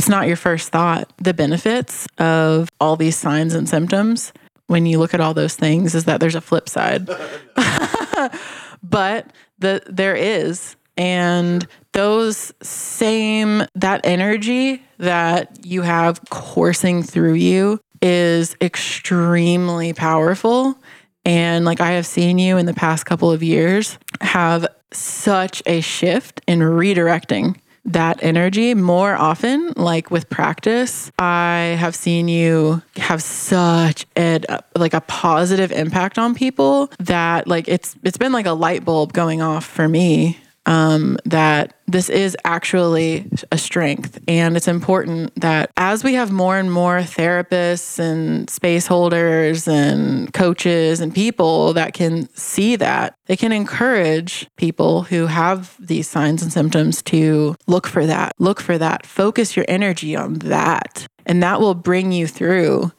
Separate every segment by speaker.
Speaker 1: it's not your first thought. The benefits of all these signs and symptoms, when you look at all those things, is that there's a flip side. but the there is and those same that energy that you have coursing through you is extremely powerful and like I have seen you in the past couple of years have such a shift in redirecting that energy more often like with practice i have seen you have such a like a positive impact on people that like it's it's been like a light bulb going off for me um, that this is actually a strength. And it's important that as we have more and more therapists and space holders and coaches and people that can see that, they can encourage people who have these signs and symptoms to look for that, look for that, focus your energy on that. And that will bring you through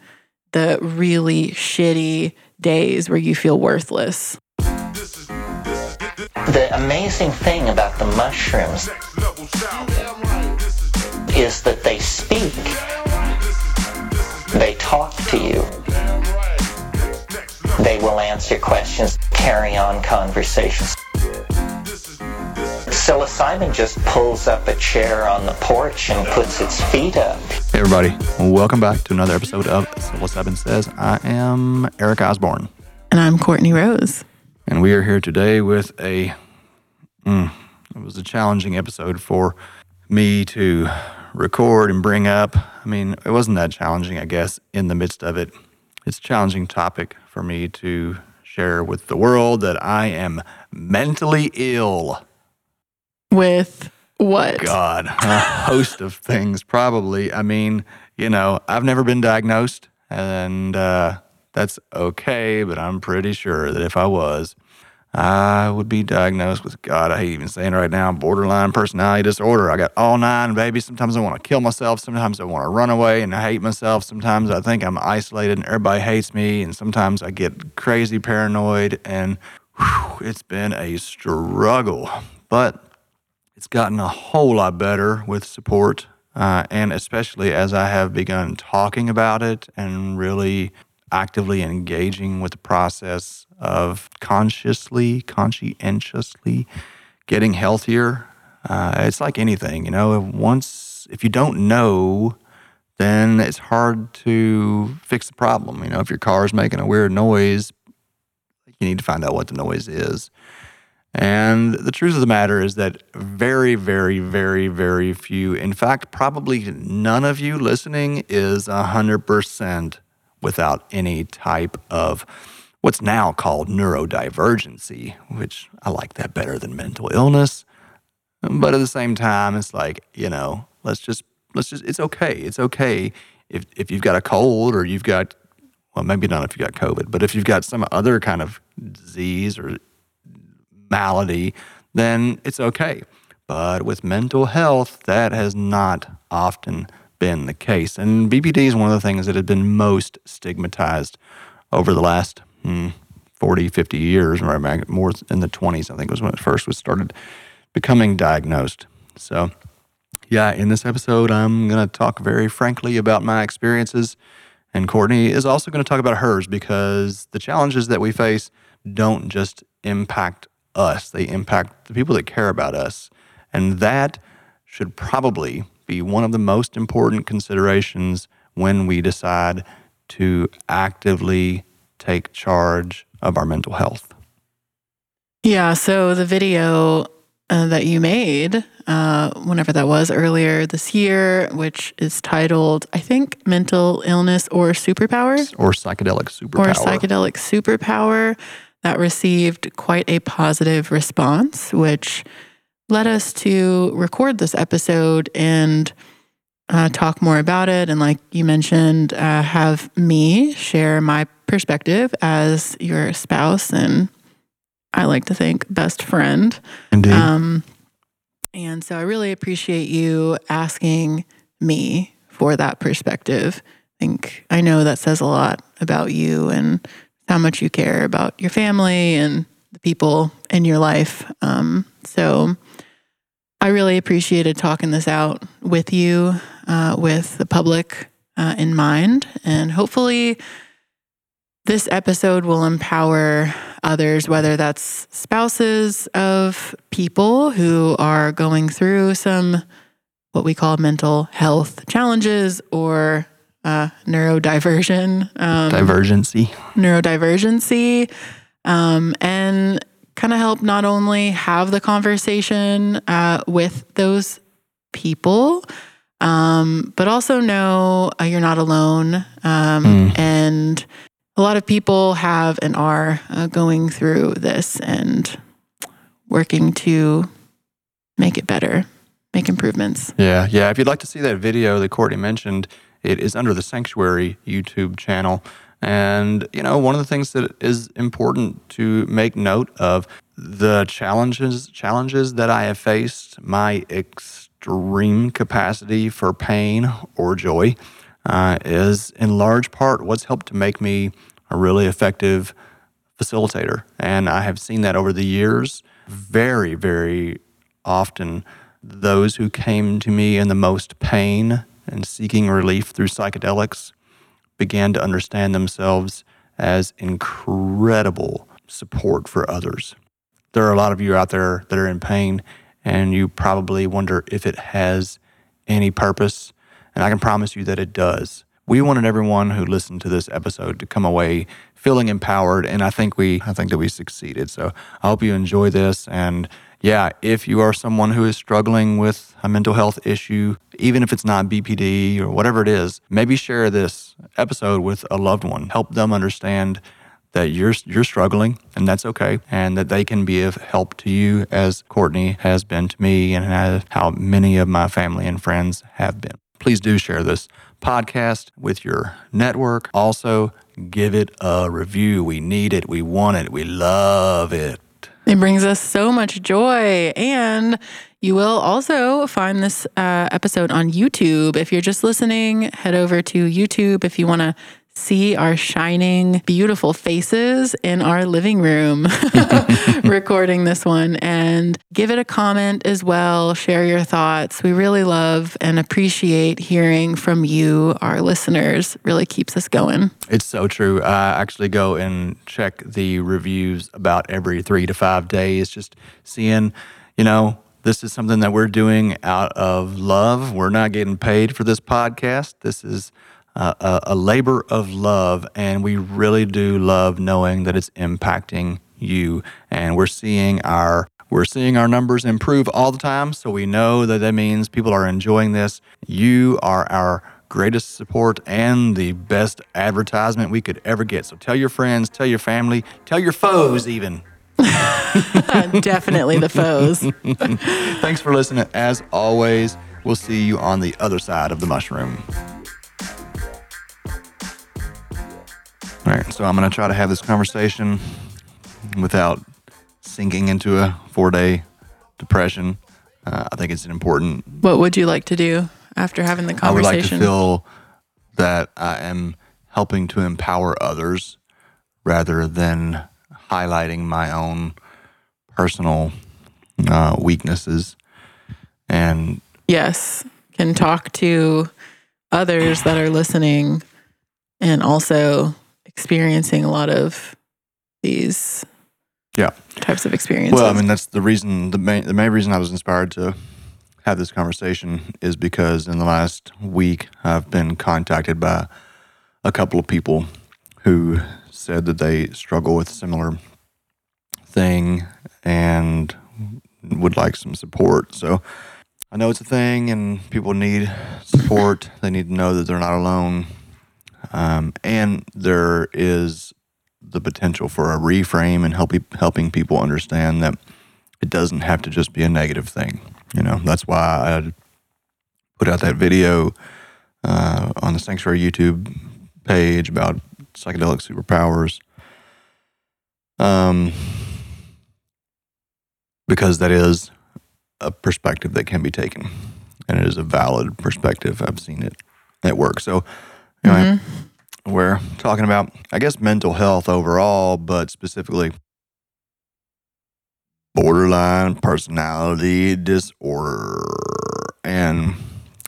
Speaker 1: the really shitty days where you feel worthless.
Speaker 2: The amazing thing about the mushrooms is that they speak. They talk to you. They will answer questions, carry on conversations. Psilocybin just pulls up a chair on the porch and puts its feet up.
Speaker 3: Hey everybody, welcome back to another episode of Psilocybin Says. I am Eric Osborne.
Speaker 1: And I'm Courtney Rose.
Speaker 3: And we are here today with a. Mm, it was a challenging episode for me to record and bring up. I mean, it wasn't that challenging, I guess, in the midst of it. It's a challenging topic for me to share with the world that I am mentally ill.
Speaker 1: With what?
Speaker 3: God, a host of things, probably. I mean, you know, I've never been diagnosed, and uh, that's okay, but I'm pretty sure that if I was, I would be diagnosed with, God, I hate even saying right now, borderline personality disorder. I got all nine, baby. Sometimes I want to kill myself. Sometimes I want to run away and I hate myself. Sometimes I think I'm isolated and everybody hates me. And sometimes I get crazy paranoid. And whew, it's been a struggle. But it's gotten a whole lot better with support. Uh, and especially as I have begun talking about it and really actively engaging with the process of consciously, conscientiously getting healthier. Uh, it's like anything, you know, once, if you don't know, then it's hard to fix the problem. You know, if your car is making a weird noise, you need to find out what the noise is. And the truth of the matter is that very, very, very, very few, in fact, probably none of you listening is 100% without any type of what's now called neurodivergency, which I like that better than mental illness. But at the same time, it's like, you know, let's just, let's just, it's okay. It's okay if, if you've got a cold or you've got, well, maybe not if you've got COVID, but if you've got some other kind of disease or malady, then it's okay. But with mental health, that has not often been the case. And BPD is one of the things that has been most stigmatized over the last hmm, 40, 50 years, or more in the 20s, I think was when it first was started becoming diagnosed. So, yeah, in this episode, I'm going to talk very frankly about my experiences. And Courtney is also going to talk about hers because the challenges that we face don't just impact us, they impact the people that care about us. And that should probably be one of the most important considerations when we decide to actively take charge of our mental health.
Speaker 1: Yeah. So the video uh, that you made, uh, whenever that was earlier this year, which is titled, I think, Mental Illness or Superpower?
Speaker 3: Or Psychedelic Superpower.
Speaker 1: Or Psychedelic Superpower, that received quite a positive response, which led us to record this episode and uh, talk more about it. And like you mentioned, uh, have me share my perspective as your spouse and I like to think best friend.
Speaker 3: Indeed. Um,
Speaker 1: and so I really appreciate you asking me for that perspective. I think I know that says a lot about you and how much you care about your family and the people in your life. Um, so I really appreciated talking this out with you. uh, with the public uh, in mind. And hopefully, this episode will empower others, whether that's spouses of people who are going through some what we call mental health challenges or uh, neurodiversion, um,
Speaker 3: Divergency.
Speaker 1: neurodivergency, um, and kind of help not only have the conversation uh, with those people, um, but also know uh, you're not alone. Um,
Speaker 3: Mm.
Speaker 1: And a lot of people have and are uh, going through this and working to make it better, make improvements.
Speaker 3: Yeah, yeah. If you'd like to see that video that Courtney mentioned, it is under the Sanctuary YouTube channel. And, you know, one of the things that is important to make note of the challenges challenges that I have faced, my extreme capacity for pain or joy, uh, is in large part what's helped to make me a really effective facilitator. And I have seen that over the years very, very often. Those who came to me in the most pain and seeking relief through psychedelics began to understand themselves as incredible support for others. There are a lot of you out there that are in pain, and you probably wonder if it has any purpose. And I can promise you that it does. We wanted everyone who listened to this episode to come away feeling empowered, and I think we, I think that we succeeded. So I hope you enjoy this. And yeah, if you are someone who is struggling with a mental health issue, even if it's not BPD or whatever it is, maybe share this episode with a loved one. Help them understand that you're you're struggling and that's okay and that they can be of help to you as Courtney has been to me and how many of my family and friends have been. Please do share this podcast with your network. Also, give it a review. We need it. We want it. We love it.
Speaker 1: It brings us so much joy. And you will also find this uh, episode on YouTube. If you're just listening, head over to YouTube if you want to see our shining, beautiful faces in our living room recording this one and give it a comment as well. Share your thoughts. We really love and appreciate hearing from you, our listeners. Really keeps us going.
Speaker 3: It's so true. I actually go and check the reviews about every three to five days, just seeing, you know, this is something that we're doing out of love. We're not getting paid for this podcast. This is uh, a, a labor of love, and we really do love knowing that it's impacting you. And we're seeing our we're seeing our numbers improve all the time, so we know that that means people are enjoying this. You are our greatest support and the best advertisement we could ever get. So tell your friends, tell your family, tell your foes even.
Speaker 1: Definitely the foes.
Speaker 3: Thanks for listening. As always, we'll see you on the other side of the mushroom. All right, so I'm going to try to have this conversation without sinking into a four day depression. Uh, I think it's important.
Speaker 1: What would you like to do after having the conversation?
Speaker 3: I would like to feel that I am helping to empower others rather than highlighting my own personal uh, weaknesses. And
Speaker 1: yes, can talk to others that are listening and also experiencing a lot of these
Speaker 3: yeah,
Speaker 1: types of experiences.
Speaker 3: Well, I mean, that's the reason. The main the main reason I was inspired to have this conversation is because in the last week I've been contacted by a couple of people who said that they struggle with a similar thing and would like some support. So I know it's a thing, and people need support. they need to know that they're not alone, um, and there is the potential for a reframe and helping helping people understand that it doesn't have to just be a negative thing. You know, that's why I put out that video uh, on the Sanctuary YouTube page about psychedelic superpowers. Um, because that is a perspective that can be taken, and it is a valid perspective. I've seen it at work. So, anyway, we're talking about, I guess, mental health overall, but specifically borderline personality disorder. And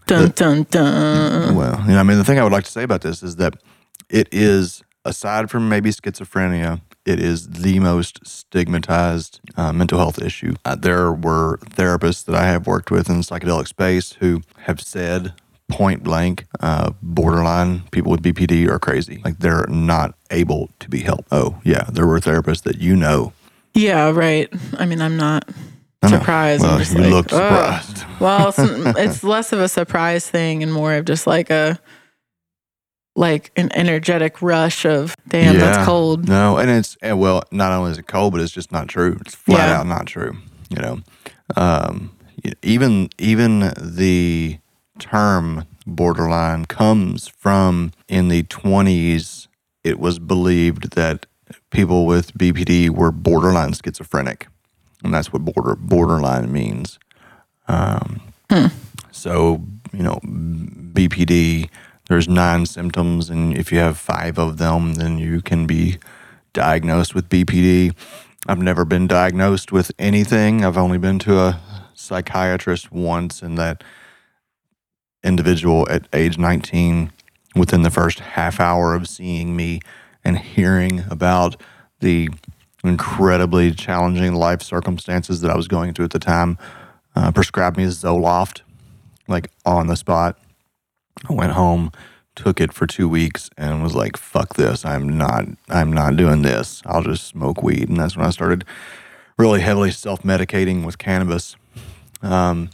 Speaker 1: Dun dun dun.
Speaker 3: Well, you know, I mean, the thing I would like to say about this is that it is, aside from maybe schizophrenia, it is the most stigmatized uh, mental health issue. Uh, there were therapists that I have worked with in the psychedelic space who have said point blank, uh, borderline people with BPD are crazy. Like they're not able to be helped. Oh, yeah, there were therapists that you know.
Speaker 1: Yeah, right. I mean, I'm not surprised.
Speaker 3: Well,
Speaker 1: I'm just
Speaker 3: you
Speaker 1: like,
Speaker 3: look surprised.
Speaker 1: Well, it's, it's less of a surprise thing and more of just like a like an energetic rush of damn,
Speaker 3: Yeah.
Speaker 1: that's cold.
Speaker 3: No, and it's and well, not only is it cold, but it's just not true. It's flat
Speaker 1: Yeah.
Speaker 3: out not true. You know, um, even even the term borderline comes from in the twenties. It was believed that people with BPD were borderline schizophrenic, and that's what border borderline means. Um, So you know, BPD. There's nine symptoms, and if you have five of them, then you can be diagnosed with BPD. I've never been diagnosed with anything. I've only been to a psychiatrist once, and that individual at age 19, within the first half hour of seeing me and hearing about the incredibly challenging life circumstances that I was going through at the time, uh, prescribed me Zoloft, like on the spot. I went home, took it for two weeks, and was like, "Fuck this! I'm not. I'm not doing this. I'll just smoke weed." And that's when I started really heavily self-medicating with cannabis. Um,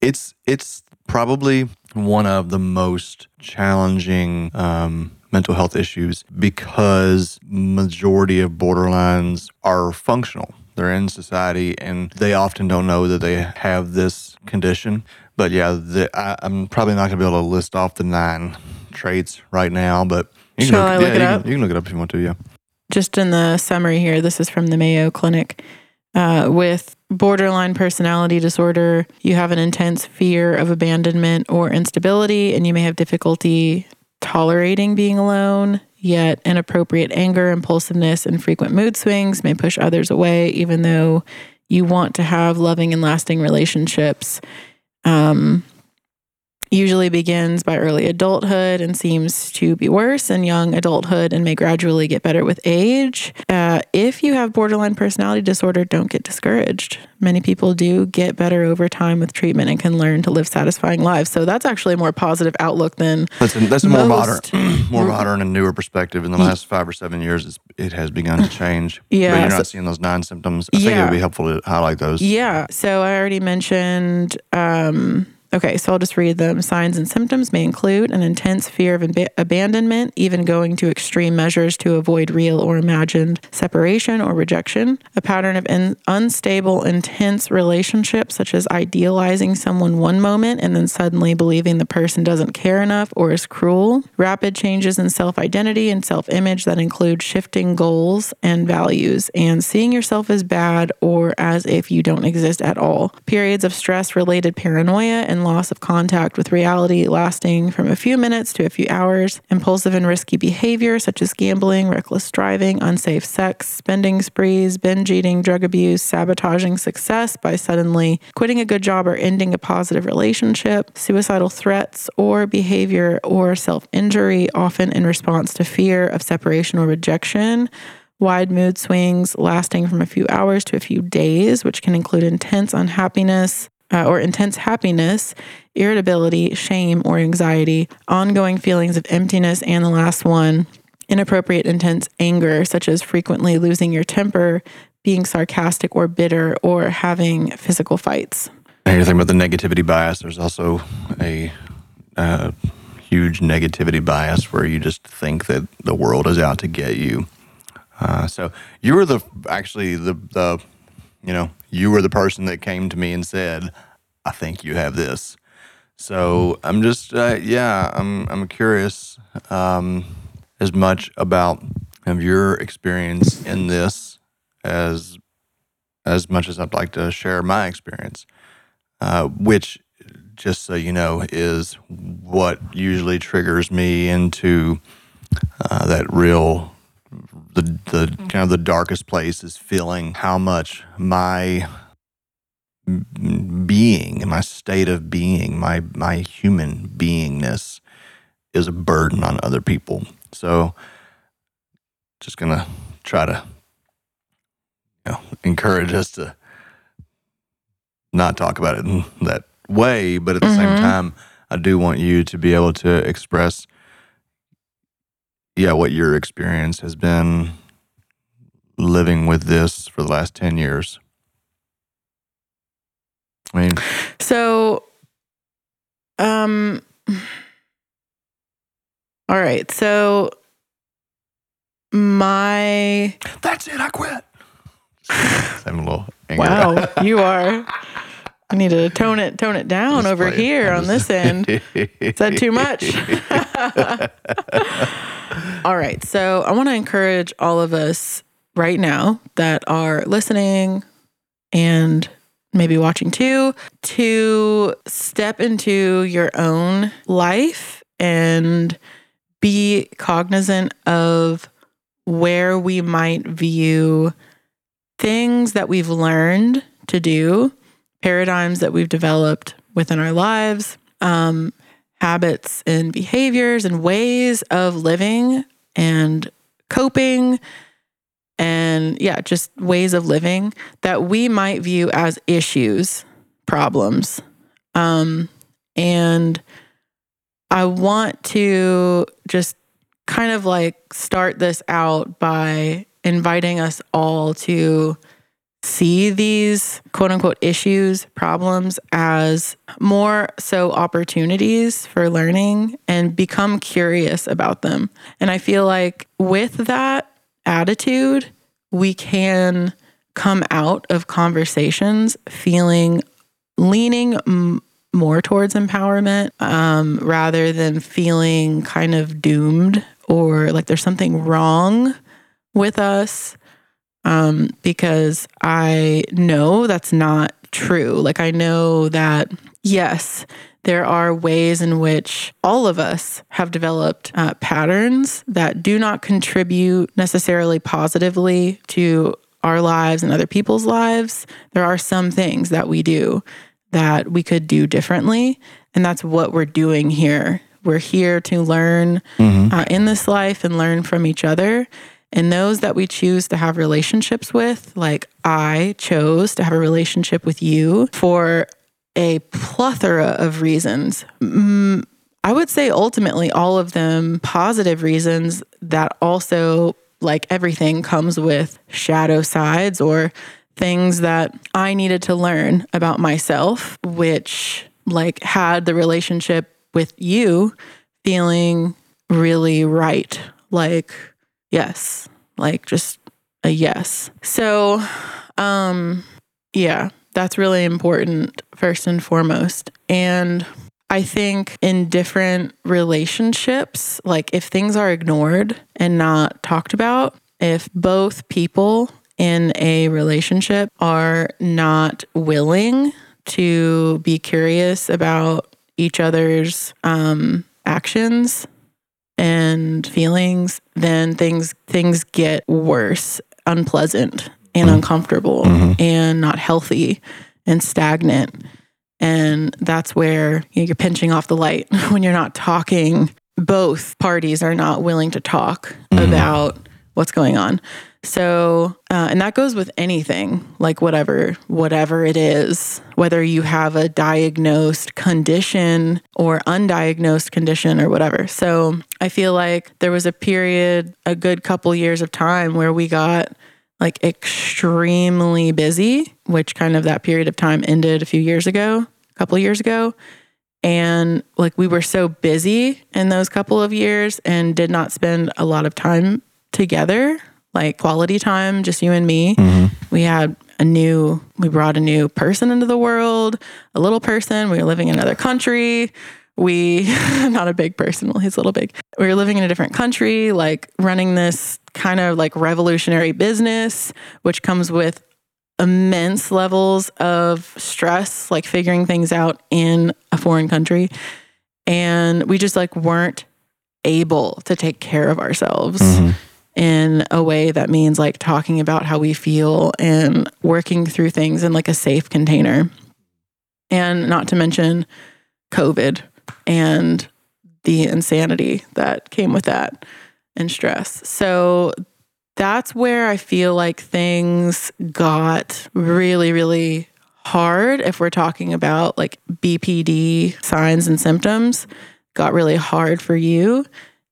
Speaker 3: it's it's probably one of the most challenging um, mental health issues because majority of borderlines are functional. They're in society and they often don't know that they have this condition. But yeah, the, I, I'm probably not going to be able to list off the nine traits right now. But you can
Speaker 1: Shall I look
Speaker 3: yeah,
Speaker 1: it
Speaker 3: you
Speaker 1: up?
Speaker 3: Can, you can look it up if you want to. Yeah.
Speaker 1: just in the summary here, this is from the Mayo Clinic. Uh, with borderline personality disorder, you have an intense fear of abandonment or instability, and you may have difficulty tolerating being alone. Yet, inappropriate anger, impulsiveness, and frequent mood swings may push others away, even though you want to have loving and lasting relationships. Um, usually begins by early adulthood and seems to be worse in young adulthood and may gradually get better with age. Uh, if you have borderline personality disorder, don't get discouraged. Many people do get better over time with treatment and can learn to live satisfying lives. So that's actually a more positive outlook than
Speaker 3: That's a, that's a more modern, more modern and newer perspective. In the last five or seven years, it's, it has begun to change.
Speaker 1: Yeah,
Speaker 3: but you're
Speaker 1: so-
Speaker 3: not seeing those nine symptoms. I think it would be helpful to highlight those.
Speaker 1: Yeah. So I already mentioned. Um, okay, so I'll just read them. Signs and symptoms may include an intense fear of ab- abandonment, even going to extreme measures to avoid real or imagined separation or rejection. A pattern of in- unstable, intense relationships, such as idealizing someone one moment and then suddenly believing the person doesn't care enough or is cruel. Rapid changes in self identity and self image that include shifting goals and values and seeing yourself as bad or as if you don't exist at all. Periods of stress related paranoia and loss of contact with reality lasting from a few minutes to a few hours. Impulsive and risky behavior such as gambling, reckless driving, unsafe sex, spending sprees, binge eating, drug abuse, sabotaging success by suddenly quitting a good job or ending a positive relationship, suicidal threats or behavior or self injury, often in response to fear of separation or rejection. Wide mood swings lasting from a few hours to a few days, which can include intense unhappiness uh, or intense happiness, irritability, shame, or anxiety, ongoing feelings of emptiness, and the last one, inappropriate intense anger, such as frequently losing your temper, being sarcastic or bitter, or having physical fights.
Speaker 3: And you're about the negativity bias. There's also a uh, huge negativity bias where you just think that the world is out to get you. Uh, so you were the actually the the you know you were the person that came to me and said, "I think you have this." So I'm just uh, yeah I'm I'm curious um, as much about of your experience in this as as much as I'd like to share my experience uh, which, just so you know, is what usually triggers me into uh, that real, the the kind of the darkest place is feeling how much my being, my state of being, my my human beingness is a burden on other people. So just gonna try to you know encourage us to not talk about it in that way, but at the same mm-hmm. time, I do want you to be able to express yeah, what your experience has been living with this for the last 10 years. I mean,
Speaker 1: So, um, all right. So, my
Speaker 3: that's it, I quit. I'm a little angry.
Speaker 1: wow, you are. I need to tone it tone it down over
Speaker 3: playing.
Speaker 1: here on this end. Is that too much? all right. So, I want to encourage all of us right now that are listening and maybe watching too to step into your own life and be cognizant of where we might view things that we've learned to do, paradigms that we've developed within our lives, um, habits and behaviors and ways of living and coping and yeah, just ways of living that we might view as issues, problems. Um, and I want to just kind of like start this out by inviting us all to see these quote unquote issues, problems as more so opportunities for learning and become curious about them. And I feel like with that attitude, we can come out of conversations feeling leaning m- more towards empowerment um, rather than feeling kind of doomed or like there's something wrong with us um, because I know that's not true. Like, I know that, yes, there are ways in which all of us have developed uh, patterns that do not contribute necessarily positively to our lives and other people's lives. There are some things that we do that we could do differently. And that's what we're doing here. We're here to learn uh, in this life and learn from each other. And those that we choose to have relationships with, like I chose to have a relationship with you for a plethora of reasons. Mm, I would say ultimately all of them positive reasons that also, like everything, comes with shadow sides or things that I needed to learn about myself, which like had the relationship with you feeling really right. Like, yes, like just a yes. So, um, yeah, that's really important first and foremost. And I think in different relationships, like if things are ignored and not talked about, if both people in a relationship are not willing to be curious about each other's um, actions and feelings, then things things get worse, unpleasant and mm-hmm. uncomfortable mm-hmm. and not healthy and stagnant. And that's where you know, you're pinching off the light when you're not talking. Both parties are not willing to talk mm-hmm. about what's going on. So, uh, and that goes with anything, like whatever, whatever it is, whether you have a diagnosed condition or undiagnosed condition or whatever. So, I feel like there was a period, a good couple years of time where we got like extremely busy, which kind of that period of time ended a few years ago, a couple years ago. And like we were so busy in those couple of years and did not spend a lot of time together, like quality time, just you and me. Mm-hmm. We had a new, we brought a new person into the world, a little person. We were living in another country. We, not a big person, well, he's a little big. We were living in a different country, like running this kind of like revolutionary business, which comes with immense levels of stress, like figuring things out in a foreign country. And we just like weren't able to take care of ourselves. Mm-hmm. In a way that means like talking about how we feel and working through things in like a safe container. And not to mention COVID and the insanity that came with that and stress. So that's where I feel like things got really, really hard if we're talking about like BPD signs and symptoms, got really hard for you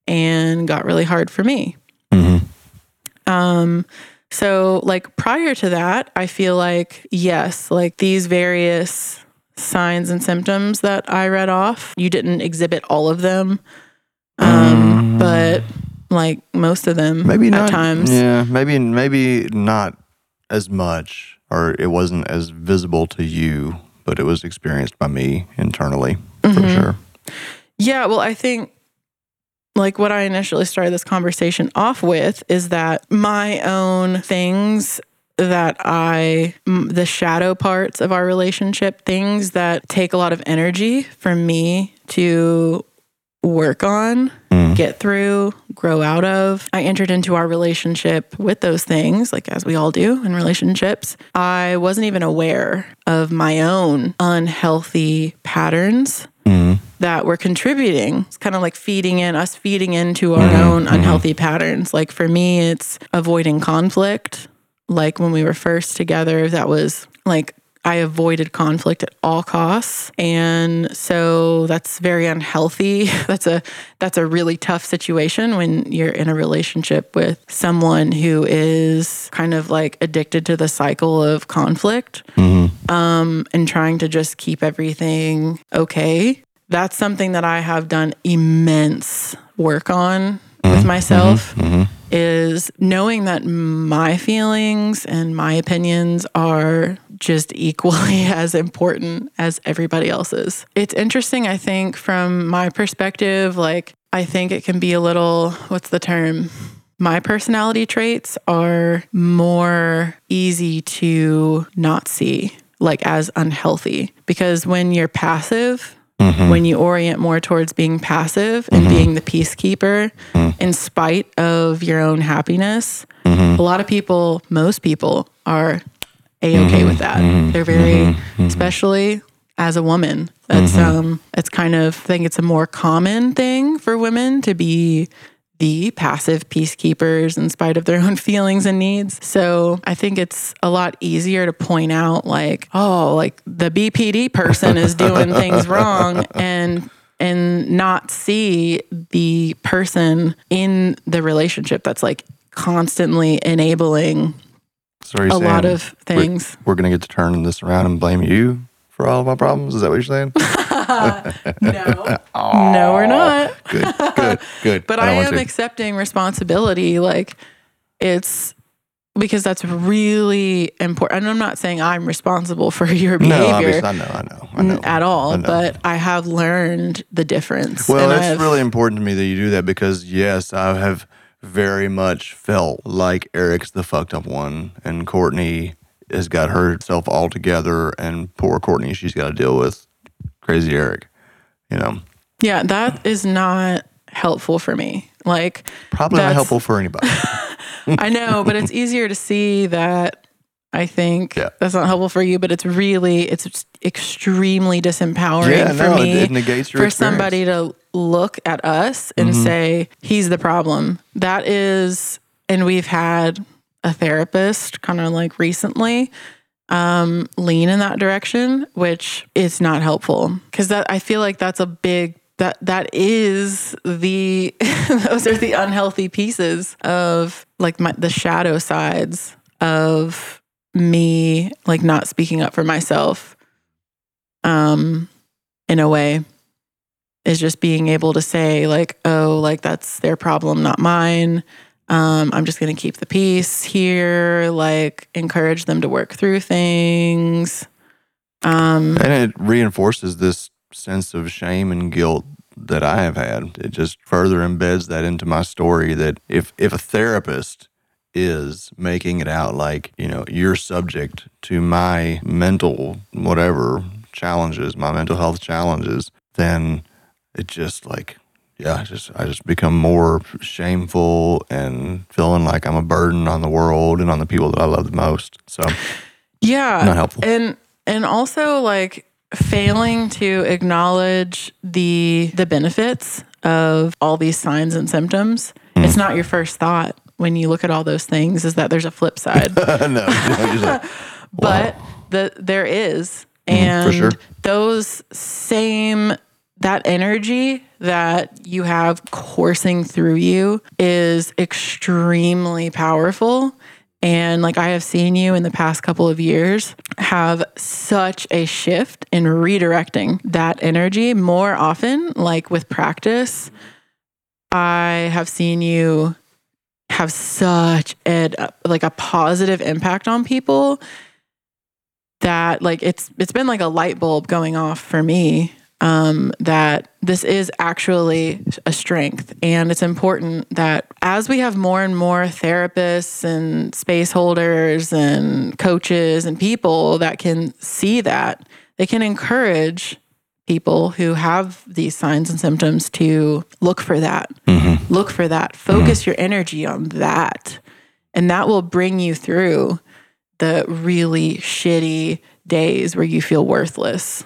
Speaker 1: and got really hard for me.
Speaker 3: Mm-hmm.
Speaker 1: Um, so like prior to that, I feel like yes, like these various signs and symptoms that I read off, you didn't exhibit all of them. Um, but like most of them
Speaker 3: Maybe not.
Speaker 1: times.
Speaker 3: Yeah, maybe maybe not as much, or it wasn't as visible to you, but it was experienced by me internally for
Speaker 1: Mhm.
Speaker 3: sure.
Speaker 1: Yeah, well, I think like what I initially started this conversation off with is that my own things that I, the shadow parts of our relationship, things that take a lot of energy for me to work on,
Speaker 3: Mm.
Speaker 1: get through, grow out of. I entered into our relationship with those things, like as we all do in relationships. I wasn't even aware of my own unhealthy patterns
Speaker 3: Mm.
Speaker 1: That we're contributing. It's kind of like feeding in us feeding into our
Speaker 3: Mm-hmm,
Speaker 1: own unhealthy patterns. Like for me, it's avoiding conflict. Like when we were first together, that was like I avoided conflict at all costs. And so that's very unhealthy. That's a that's a really tough situation when you're in a relationship with someone who is kind of like addicted to the cycle of conflict um, and trying to just keep everything okay. That's something that I have done immense work on with mm-hmm. myself mm-hmm. Mm-hmm. is knowing that my feelings and my opinions are just equally as important as everybody else's. It's interesting, I think, from my perspective, like, I think it can be a little, what's the term? My personality traits are more easy to not see, like as unhealthy. Because when you're passive, Mm-hmm. when you orient more towards being passive and mm-hmm. being the peacekeeper mm. in spite of your own happiness, mm-hmm. a lot of people, most people are a okay with that. They're very, especially as a woman. That's um, it's kind of I think it's a more common thing for women to be the passive peacekeepers in spite of their own feelings and needs. So I think it's a lot easier to point out like, oh, like the BPD person is doing things wrong and and not see the person in the relationship that's like constantly enabling
Speaker 3: So
Speaker 1: a lot of
Speaker 3: we're-
Speaker 1: things.
Speaker 3: We're, going to get to turn this around and blame you for all of my problems. Is that what you're saying?
Speaker 1: No. no, we're not.
Speaker 3: good, good, good.
Speaker 1: But
Speaker 3: I
Speaker 1: I, am
Speaker 3: to.
Speaker 1: accepting responsibility. Like it's because that's really important. And I'm not saying I'm responsible for your behavior
Speaker 3: obviously, I know, I know, I know.
Speaker 1: at all,
Speaker 3: I know.
Speaker 1: but I have learned the difference.
Speaker 3: Well, it's
Speaker 1: I've-
Speaker 3: really important to me that you do that because yes, I have very much felt like Eric's the fucked up one, and Courtney has got herself all together, and poor Courtney, she's got to deal with crazy Eric. You know,
Speaker 1: yeah, that is not helpful for me. Like
Speaker 3: probably not helpful for anybody.
Speaker 1: I know, but it's easier to see that I think
Speaker 3: Yeah.
Speaker 1: that's not helpful for you, but it's really it's extremely disempowering
Speaker 3: Yeah,
Speaker 1: for
Speaker 3: no,
Speaker 1: me
Speaker 3: it your
Speaker 1: for somebody to look at us and
Speaker 3: Mm-hmm.
Speaker 1: say he's the problem. That is and we've had a therapist kind of like recently um lean in that direction, which is not helpful. Cuz that I feel like that's a big that that is the those are the unhealthy pieces of like my the shadow sides of me like not speaking up for myself um in a way. Is just being able to say like oh like that's their problem not mine um i'm just going to keep the peace here like encourage them to work through things um
Speaker 3: and it reinforces this sense of shame and guilt that I have had. It just further embeds that into my story that if if a therapist is making it out like, you know, you're subject to my mental whatever challenges, my mental health challenges, then it just like yeah, I just I just become more shameful and feeling like I'm a burden on the world and on the people that I love the most. So
Speaker 1: Yeah.
Speaker 3: Not helpful.
Speaker 1: And and also like failing to acknowledge the the benefits of all these signs and symptoms.
Speaker 3: Hmm.
Speaker 1: It's not your first thought when you look at all those things is that there's a flip side.
Speaker 3: no, like,
Speaker 1: but the there is
Speaker 3: Mhm,
Speaker 1: and
Speaker 3: for sure.
Speaker 1: those same that energy that you have coursing through you is extremely powerful. And like I have seen you in the past couple of years have such a shift in redirecting that energy more often like with practice. I have seen you have such a like a positive impact on people that like it's it's been like a light bulb going off for me um, that this is actually a strength. And it's important that as we have more and more therapists and space holders and coaches and people that can see that they can encourage people who have these signs and symptoms to look for that.
Speaker 3: Mm-hmm.
Speaker 1: look for that. Focus your energy on that. And that will bring you through the really shitty days where you feel worthless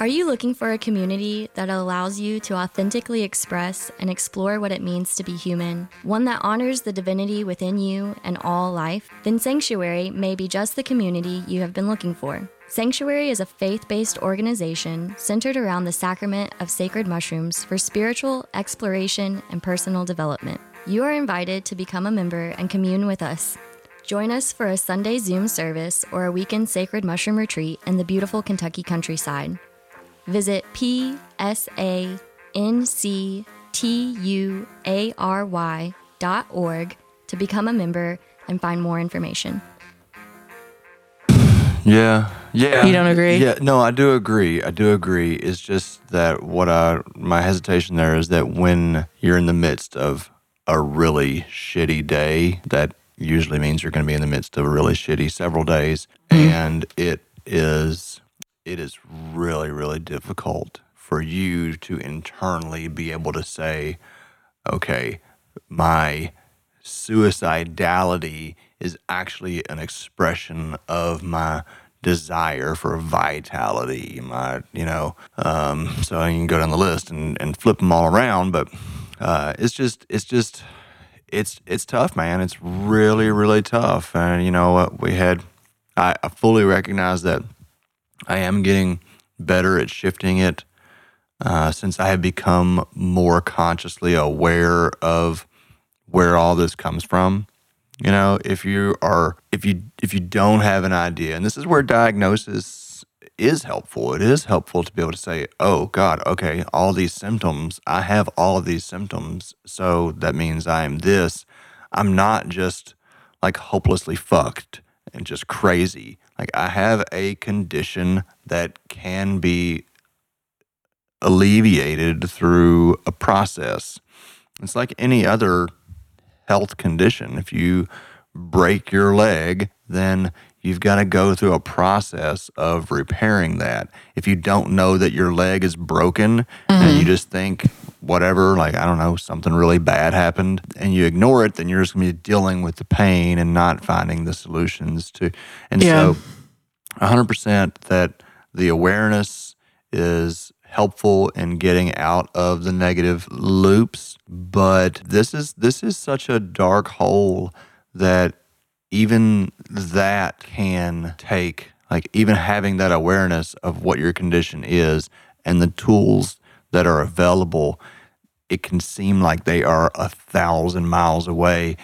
Speaker 4: Are you looking for a community that allows you to authentically express and explore what it means to be human? One that honors the divinity within you and all life? Then Sanctuary may be just the community you have been looking for. Sanctuary is a faith based organization centered around the sacrament of sacred mushrooms for spiritual exploration and personal development. You are invited to become a member and commune with us. Join us for a Sunday Zoom service or a weekend sacred mushroom retreat in the beautiful Kentucky countryside. Visit psanctuary dot org to become a member and find more information.
Speaker 3: Yeah, yeah.
Speaker 1: You don't agree?
Speaker 3: Yeah, no, I do agree. I do agree. It's just that what I my hesitation there is that when you're in the midst of a really shitty day, that usually means you're going to be in the midst of a really shitty several days, mm-hmm. and it is it is really really difficult for you to internally be able to say, okay, my suicidality is actually an expression of my desire for vitality my you know um so you can go down the list and, and flip them all around but uh it's just it's just it's it's tough man. It's really really tough. And you know what? We had I, I fully recognize that i am getting better at shifting it uh, since I have become more consciously aware of where all this comes from. You know, if you are if you if you don't have an idea, and this is where diagnosis is helpful. It is helpful to be able to say, "Oh God, okay, all these symptoms. I have all of these symptoms, so that means I am this. I'm not just like hopelessly fucked and just crazy. Like I have a condition that can be alleviated through a process. It's like any other health condition. If you break your leg, then you've got to go through a process of repairing that. If you don't know that your leg is broken and you mm-hmm. just think whatever, like I don't know, something really bad happened and you ignore it, then you're just going to be dealing with the pain and not finding the solutions to. And
Speaker 1: Yeah.
Speaker 3: so 100% that the awareness is helpful in getting out of the negative loops but this is this is such a dark hole that even that can take like even having that awareness of what your condition is and the tools that are available it can seem like they are a thousand miles away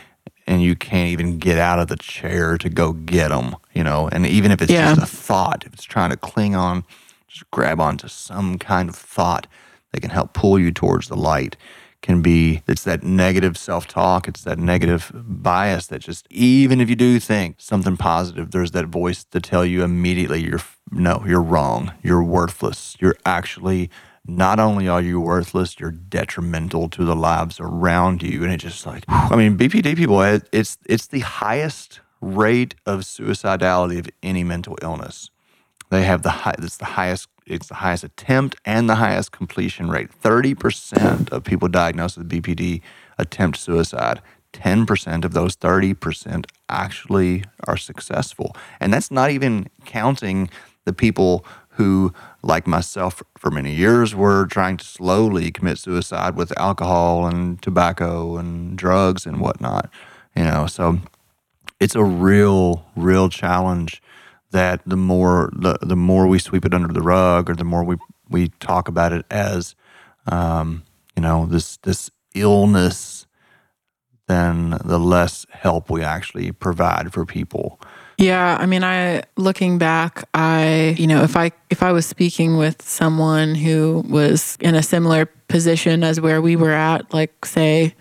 Speaker 3: and you can't even get out of the chair to go get them you know and even if it's
Speaker 1: Yeah.
Speaker 3: just a thought if it's trying to cling on just grab onto some kind of thought that can help pull you towards the light can be it's that negative self-talk it's that negative bias that just even if you do think something positive there's that voice to tell you immediately you're no you're wrong you're worthless you're actually not only are you worthless you're detrimental to the lives around you. And it just like i mean bpd people it's it's the highest rate of suicidality of any mental illness. They have the high, it's the highest it's the highest attempt and the highest completion rate. 30% of people diagnosed with BPD attempt suicide. 10% of those 30% actually are successful. And that's not even counting the people who, like myself, for many years were trying to slowly commit suicide with alcohol and tobacco and drugs and whatnot. You know, so it's a real, real challenge that the more the, the more we sweep it under the rug or the more we we talk about it as um, you know this this illness then the less help we actually provide for people.
Speaker 1: Yeah, I mean, I looking back, I you know, if I if I was speaking with someone who was in a similar position as where we were at, like say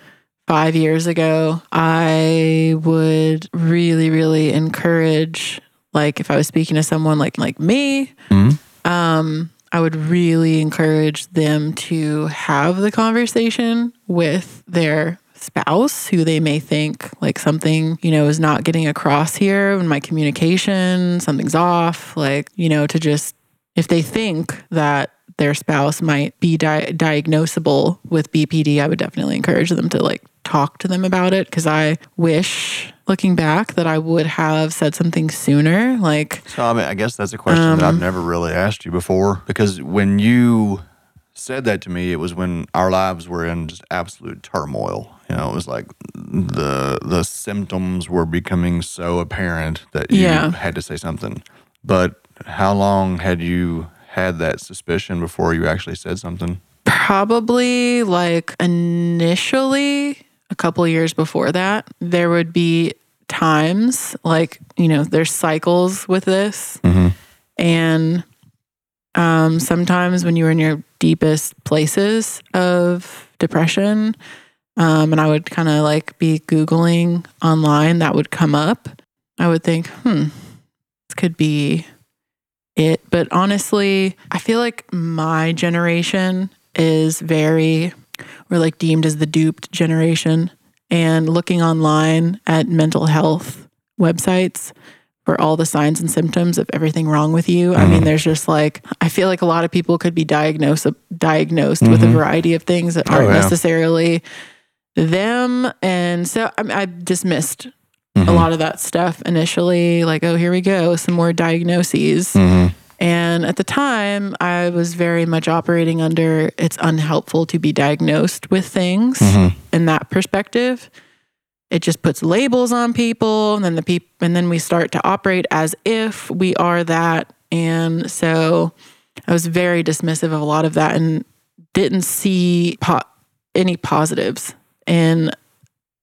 Speaker 1: five years ago, I would really, really encourage, like if I was speaking to someone like like me, um, I would really encourage them to have the conversation with their spouse who they may think like something, you know, is not getting across here in my communication, something's off, like, you know, to just if they think that their spouse might be di- diagnosable with BPD, I would definitely encourage them to like talk to them about it because I wish looking back that I would have said something sooner like
Speaker 3: so i mean i guess that's a question that i've um, never really asked you before because when you said that to me it was when our lives were in just absolute turmoil. You know it was like the the symptoms were becoming so apparent that you
Speaker 1: Yeah.
Speaker 3: had to say something. But how long had you had that suspicion before you actually said something?
Speaker 1: Probably like initially a couple years before that there would be times like you know there's cycles with this. And um sometimes when you were in your deepest places of depression um and i would kind of like be googling online that would come up. I would think hmm this could be it. But honestly i feel like my generation is very we're like deemed as the duped generation and looking online at mental health websites for all the signs and symptoms of everything wrong with you. I mean, mm-hmm. there's just like I feel like a lot of people could be diagnosed diagnosed with a mm-hmm. variety of things that oh, aren't
Speaker 3: yeah.
Speaker 1: necessarily them. And so I, mean, I dismissed a mm-hmm. lot of that stuff initially. Like, oh, here we go, some more diagnoses. And at the time, I was very much operating under it's unhelpful to be diagnosed with things mm-hmm. in that perspective. It just puts labels on people, and then the peop- and then we start to operate as if we are that. And so I was very dismissive of a lot of that and didn't see po- any positives in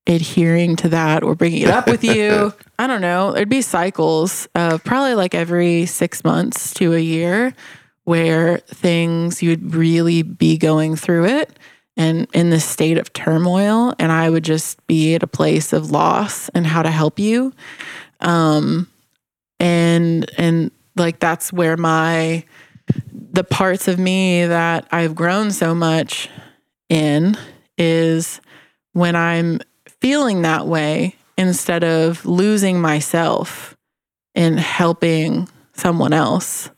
Speaker 1: adhering to that or bringing it up with you. I don't know. There'd be cycles of probably like every six months to a year where things you'd really be going through it and in this state of turmoil. And I would just be at a place of loss and how to help you. Um, and, and like that's where my, the parts of me that I've grown so much in is when I'm feeling that way instead of losing myself in helping someone else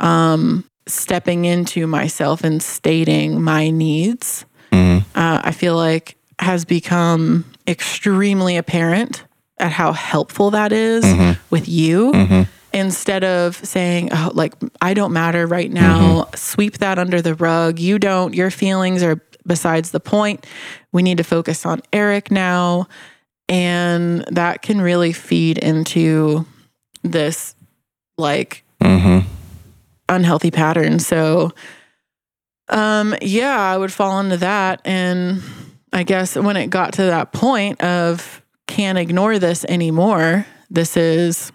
Speaker 1: um stepping into myself and stating my needs uh, i feel like has become extremely apparent at how helpful that is with you instead of saying oh like i don't matter right now. Sweep that under the rug. You don't. Your feelings are besides the point. We need to focus on eric now and that can really feed into this like unhealthy pattern. So um yeah i would fall into that. And i guess when it got to that point of can't ignore this anymore this is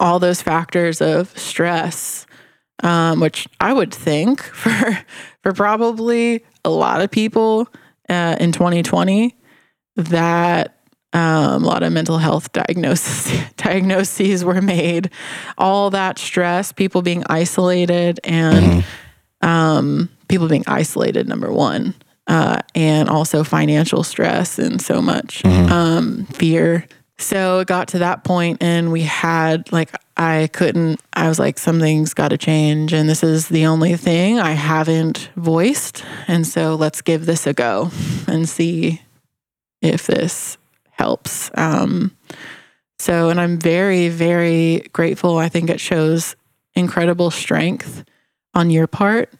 Speaker 1: all those factors of stress um, which i would think for for probably a lot of people uh, in 2020 that um, a lot of mental health diagnoses diagnoses were made. All that stress, people being isolated, and um, people being isolated. Number one, uh, and also financial stress and so much um, fear. so it got to that point and we had like I couldn't I was like something's got to change and this is the only thing I haven't voiced and so let's give this a go and see if this helps. Um so and I'm very very grateful. I think it shows incredible strength on your part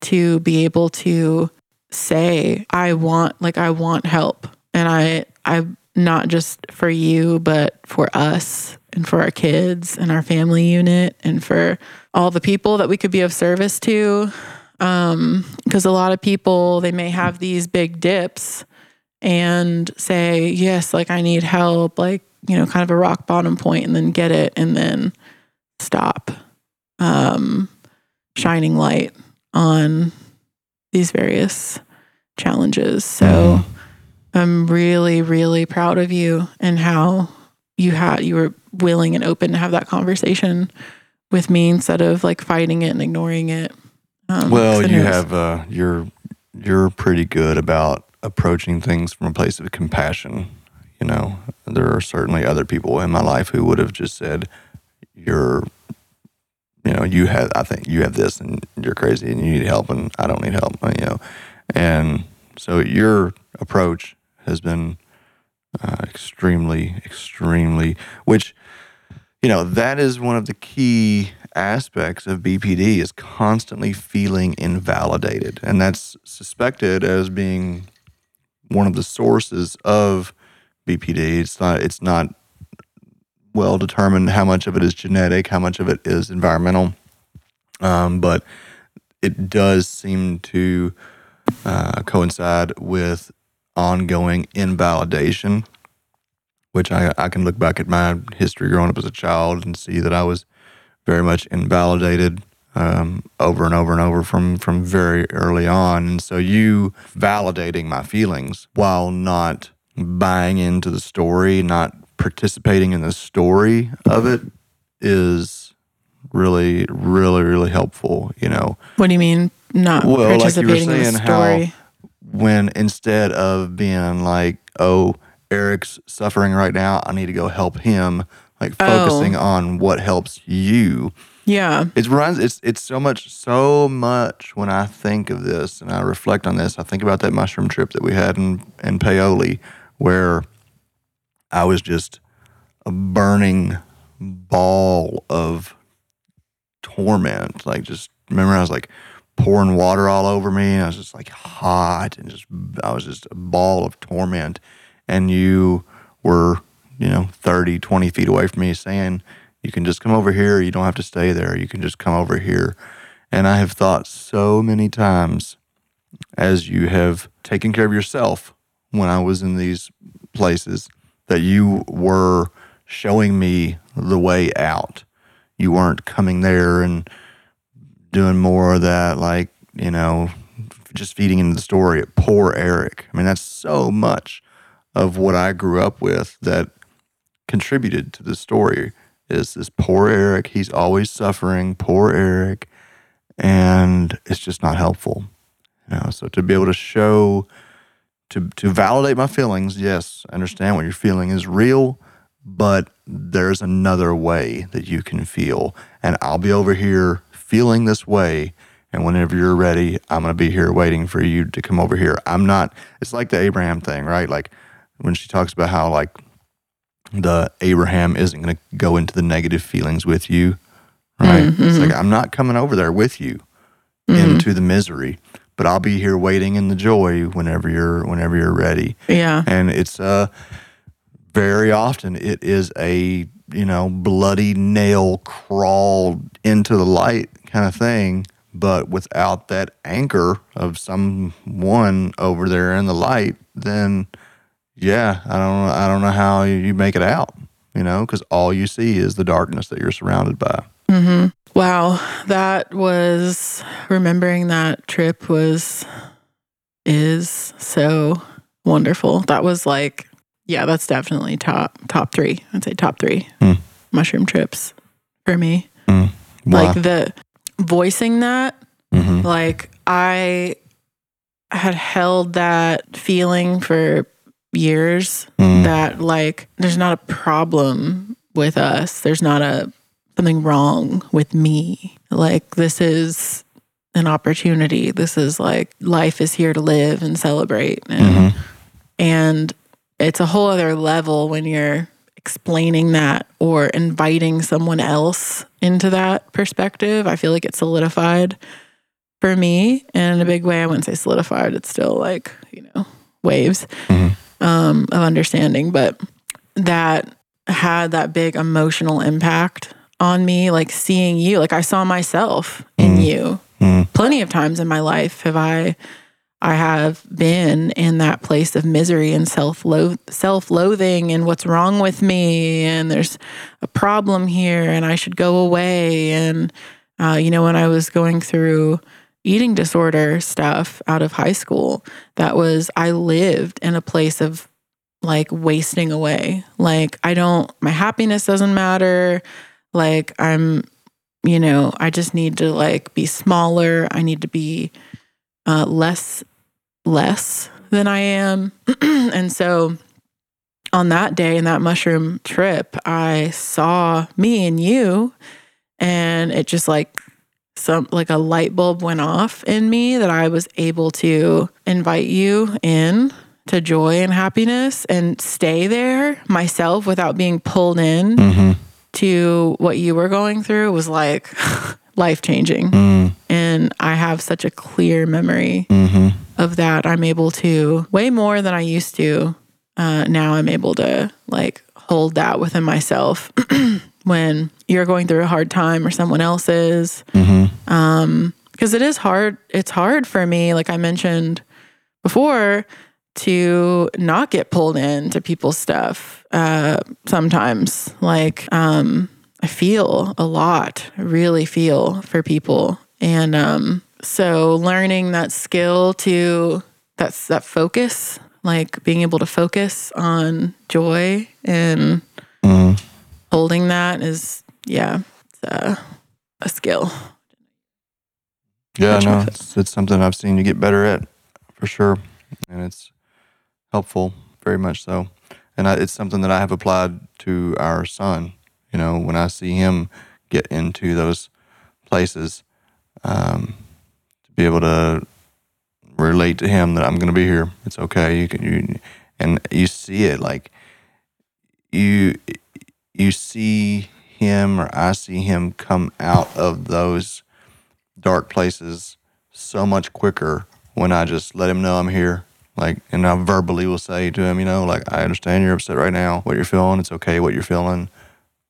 Speaker 1: to be able to say I want like I want help and I I not just for you, but for us and for our kids and our family unit and for all the people that we could be of service to. Um, because a lot of people, they may have these big dips and say, yes, like I need help, like, you know, kind of a rock bottom point and then get it and then stop um, shining light on these various challenges. So, mm I'm really, really proud of you and how you had you were willing and open to have that conversation with me instead of like fighting it and ignoring it.
Speaker 3: Um, well, you have uh, you're you're pretty good about approaching things from a place of compassion. You know, there are certainly other people in my life who would have just said, "You're, you know, you have. I think you have this, and you're crazy, and you need help, and I don't need help." You know, and so your approach has been uh, extremely, extremely, which, you know, that is one of the key aspects of BPD is constantly feeling invalidated. And that's suspected as being one of the sources of BPD. It's not, it's not well determined how much of it is genetic, how much of it is environmental. Um, but it does seem to uh, coincide with ongoing invalidation, which I, I can look back at my history growing up as a child and see that I was very much invalidated um, over and over and over from from very early on. And so you validating my feelings while not buying into the story, not participating in the story of it is really, really, really helpful. You know.
Speaker 1: What do you mean? Not well, participating like in the story. How,
Speaker 3: when instead of being like, oh, Eric's suffering right now, I need to go help him, like focusing oh. on what helps you.
Speaker 1: Yeah.
Speaker 3: It runs it's it's so much so much when I think of this and I reflect on this, I think about that mushroom trip that we had in, in Paoli where I was just a burning ball of torment. Like just remember I was like pouring water all over me. And I was just like hot and just, I was just a ball of torment. And you were, you know, 30, 20 feet away from me saying, you can just come over here. You don't have to stay there. You can just come over here. And I have thought so many times as you have taken care of yourself when I was in these places that you were showing me the way out. You weren't coming there and doing more of that, like, you know, just feeding into the story. Poor Eric. I mean, that's so much of what I grew up with that contributed to the story is this poor Eric. He's always suffering, poor Eric. And it's just not helpful. You know, so to be able to show, to, to validate my feelings, yes, I understand what you're feeling is real, but there's another way that you can feel. And I'll be over here feeling this way. And whenever you're ready, I'm going to be here waiting for you to come over here. I'm not, it's like the Abraham thing, right? Like when she talks about how, like, the Abraham isn't going to go into the negative feelings with you, right? Mm-hmm. It's like, I'm not coming over there with you mm-hmm. into the misery, but I'll be here waiting in the joy whenever you're, whenever you're ready.
Speaker 1: Yeah.
Speaker 3: And it's, uh, very often it is a, you know, bloody nail crawl into the light kind of thing, but without that anchor of someone over there in the light, then yeah, I don't know, I don't know how you make it out, you know, because all you see is the darkness that you're surrounded by.
Speaker 1: Mm-hmm. Wow, that was remembering that trip was is so wonderful. That was like, yeah, that's definitely top top three. I'd say top three mm. mushroom trips for me. Mm. Like the voicing that, mm-hmm. like I had held that feeling for years
Speaker 3: Mm.
Speaker 1: that like there's not a problem with us. There's not a something wrong with me. Like this is an opportunity. This is like life is here to live and celebrate. And
Speaker 3: Mhm.
Speaker 1: and it's a whole other level when you're explaining that or inviting someone else into that perspective. I feel like it's solidified for me And in a big way. I wouldn't say solidified, it's still like, you know, waves
Speaker 3: Mhm.
Speaker 1: Um, of understanding, but that had that big emotional impact on me. Like seeing you, like I saw myself in
Speaker 3: Mm.
Speaker 1: you.
Speaker 3: Mm.
Speaker 1: Plenty of times in my life have I I have been in that place of misery and self self loathing and what's wrong with me and there's a problem here and I should go away and uh, you know when I was going through eating disorder stuff out of high school that was I lived in a place of like wasting away. Like I don't my happiness doesn't matter. Like I'm you know I just need to like be smaller. I need to be uh, less less than I am. and so on that day in that mushroom trip, I saw me and you and it just like some like a light bulb went off in me that I was able to invite you in to joy and happiness and stay there myself without being pulled in
Speaker 3: Mhm.
Speaker 1: to what you were going through was like life changing.
Speaker 3: Mm.
Speaker 1: And I have such a clear memory
Speaker 3: Mhm.
Speaker 1: of that. I'm able to way more than I used to. Uh, now I'm able to like hold that within myself when you're going through a hard time or someone else is.
Speaker 3: Mhm.
Speaker 1: Um, because it is hard. It's hard for me, like I mentioned before, to not get pulled into people's stuff. Uh, sometimes, like, um, I feel a lot, I really feel for people. And um, so learning that skill to that's that focus, like being able to focus on joy and
Speaker 3: Mm.
Speaker 1: Holding that is yeah, it's a, a skill.
Speaker 3: Yeah, no, it's, it's something I've seen you get better at for sure, and it's helpful, very much so. And I, it's something that I have applied to our son. You know, when I see him get into those places, um, to be able to relate to him that I'm going to be here. It's okay. You can you, and you see it like you you see him or I see him come out of those dark places so much quicker when I just let him know I'm here. Like, and I verbally will say to him, you know, like, I understand you're upset right now. What you're feeling, it's okay. What you're feeling,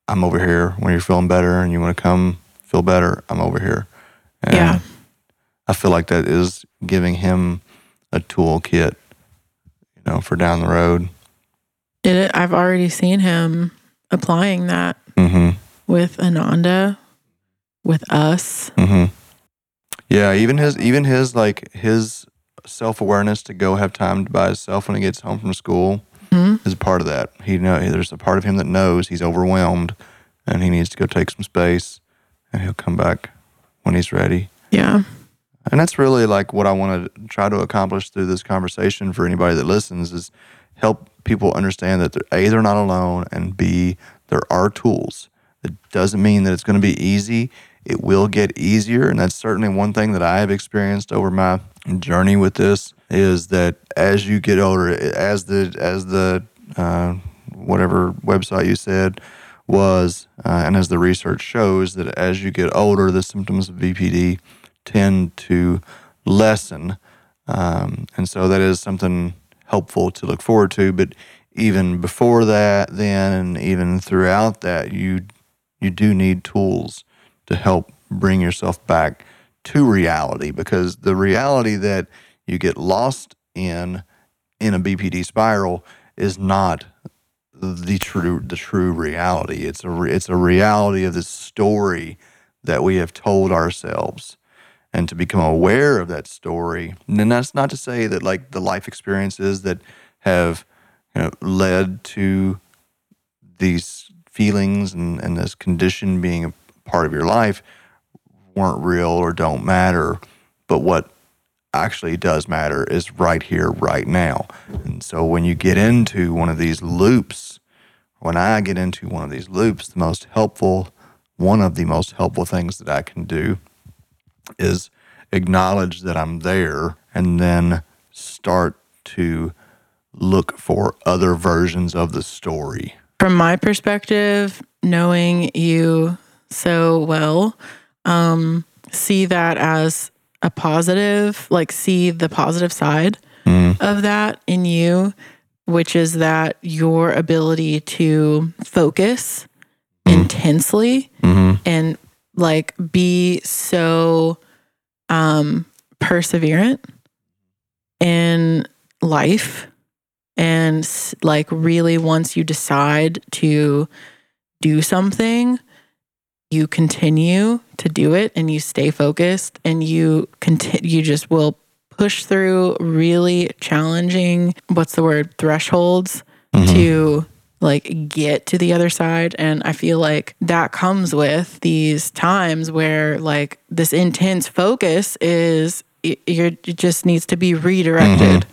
Speaker 3: I'm over here. When you're feeling better and you want to come feel better, I'm over here. And
Speaker 1: Yeah.
Speaker 3: I feel like that is giving him a toolkit, you know, for down the road.
Speaker 1: It, I've already seen him applying that
Speaker 3: Mm-hmm.
Speaker 1: with Ananda, with us.
Speaker 3: Mm-hmm. Yeah, even his even his like his self awareness to go have time by himself when he gets home from school
Speaker 1: Mhm.
Speaker 3: is a part of that. He know there's a part of him that knows he's overwhelmed and he needs to go take some space and he'll come back when he's ready.
Speaker 1: Yeah.
Speaker 3: And that's really like what I want to try to accomplish through this conversation for anybody that listens is help people understand that they're, A, they're not alone, and B, there are tools. It doesn't mean that it's going to be easy. It will get easier. And that's certainly one thing that I have experienced over my journey with this is that as you get older, as the, as the, uh, whatever website you said was, uh, and as the research shows, that as you get older, the symptoms of BPD tend to lessen. Um, and so that is something helpful to look forward to. But even before that, then, and even throughout that, you you do need tools to help bring yourself back to reality because the reality that you get lost in in a BPD spiral is not the true the true reality. It's a it's a reality of the story that we have told ourselves, and to become aware of that story. And that's not to say that like the life experiences that have you know led to these feelings and, and this condition being a part of your life weren't real or don't matter. But what actually does matter is right here, right now. And so when you get into one of these loops, when I get into one of these loops, the most helpful, one of the most helpful things that I can do is acknowledge that I'm there and then start to look for other versions of the story.
Speaker 1: From my perspective, knowing you so well, um, see that as a positive, like see the positive side
Speaker 3: Mm.
Speaker 1: of that in you, which is that your ability to focus intensely
Speaker 3: Mm-hmm.
Speaker 1: and like be so um perseverant in life and like really once you decide to do something you continue to do it and you stay focused and you continue you just will push through really challenging what's the word thresholds to like get to the other side. And i feel like that comes with these times where like this intense focus is it, you're, it just needs to be redirected.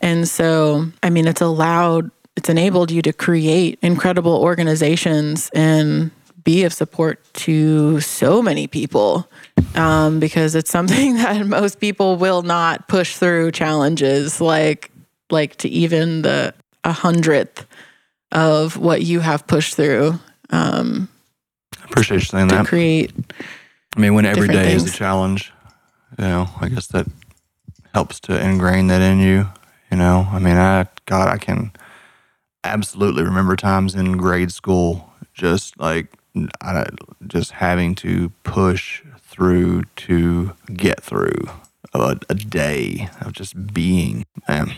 Speaker 1: And so i mean it's allowed it's enabled you to create incredible organizations and be of support to so many people um, because it's something that most people will not push through challenges like like to even the a hundredth of what you have pushed through um,
Speaker 3: I appreciate you saying
Speaker 1: to
Speaker 3: that.
Speaker 1: create.
Speaker 3: I mean, when every
Speaker 1: day
Speaker 3: day is a challenge, you know, I guess that helps to ingrain that in you. You know, I mean, I, God, I can absolutely remember times in grade school just like, I, just having to push through to get through a, a day of just being. Man,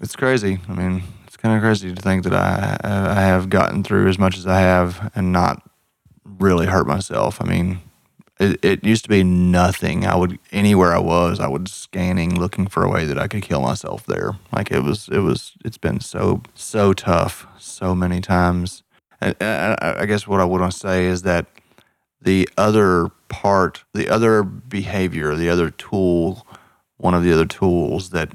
Speaker 3: it's crazy. I mean, kind of crazy to think that I, I have gotten through as much as I have and not really hurt myself. I mean, it, it used to be nothing. I would anywhere I was, I would scanning, looking for a way that I could kill myself there. Like it was, it was, it's been so so tough, so many times. And, and I I guess what I want to say is that the other part, the other behavior, the other tool, one of the other tools that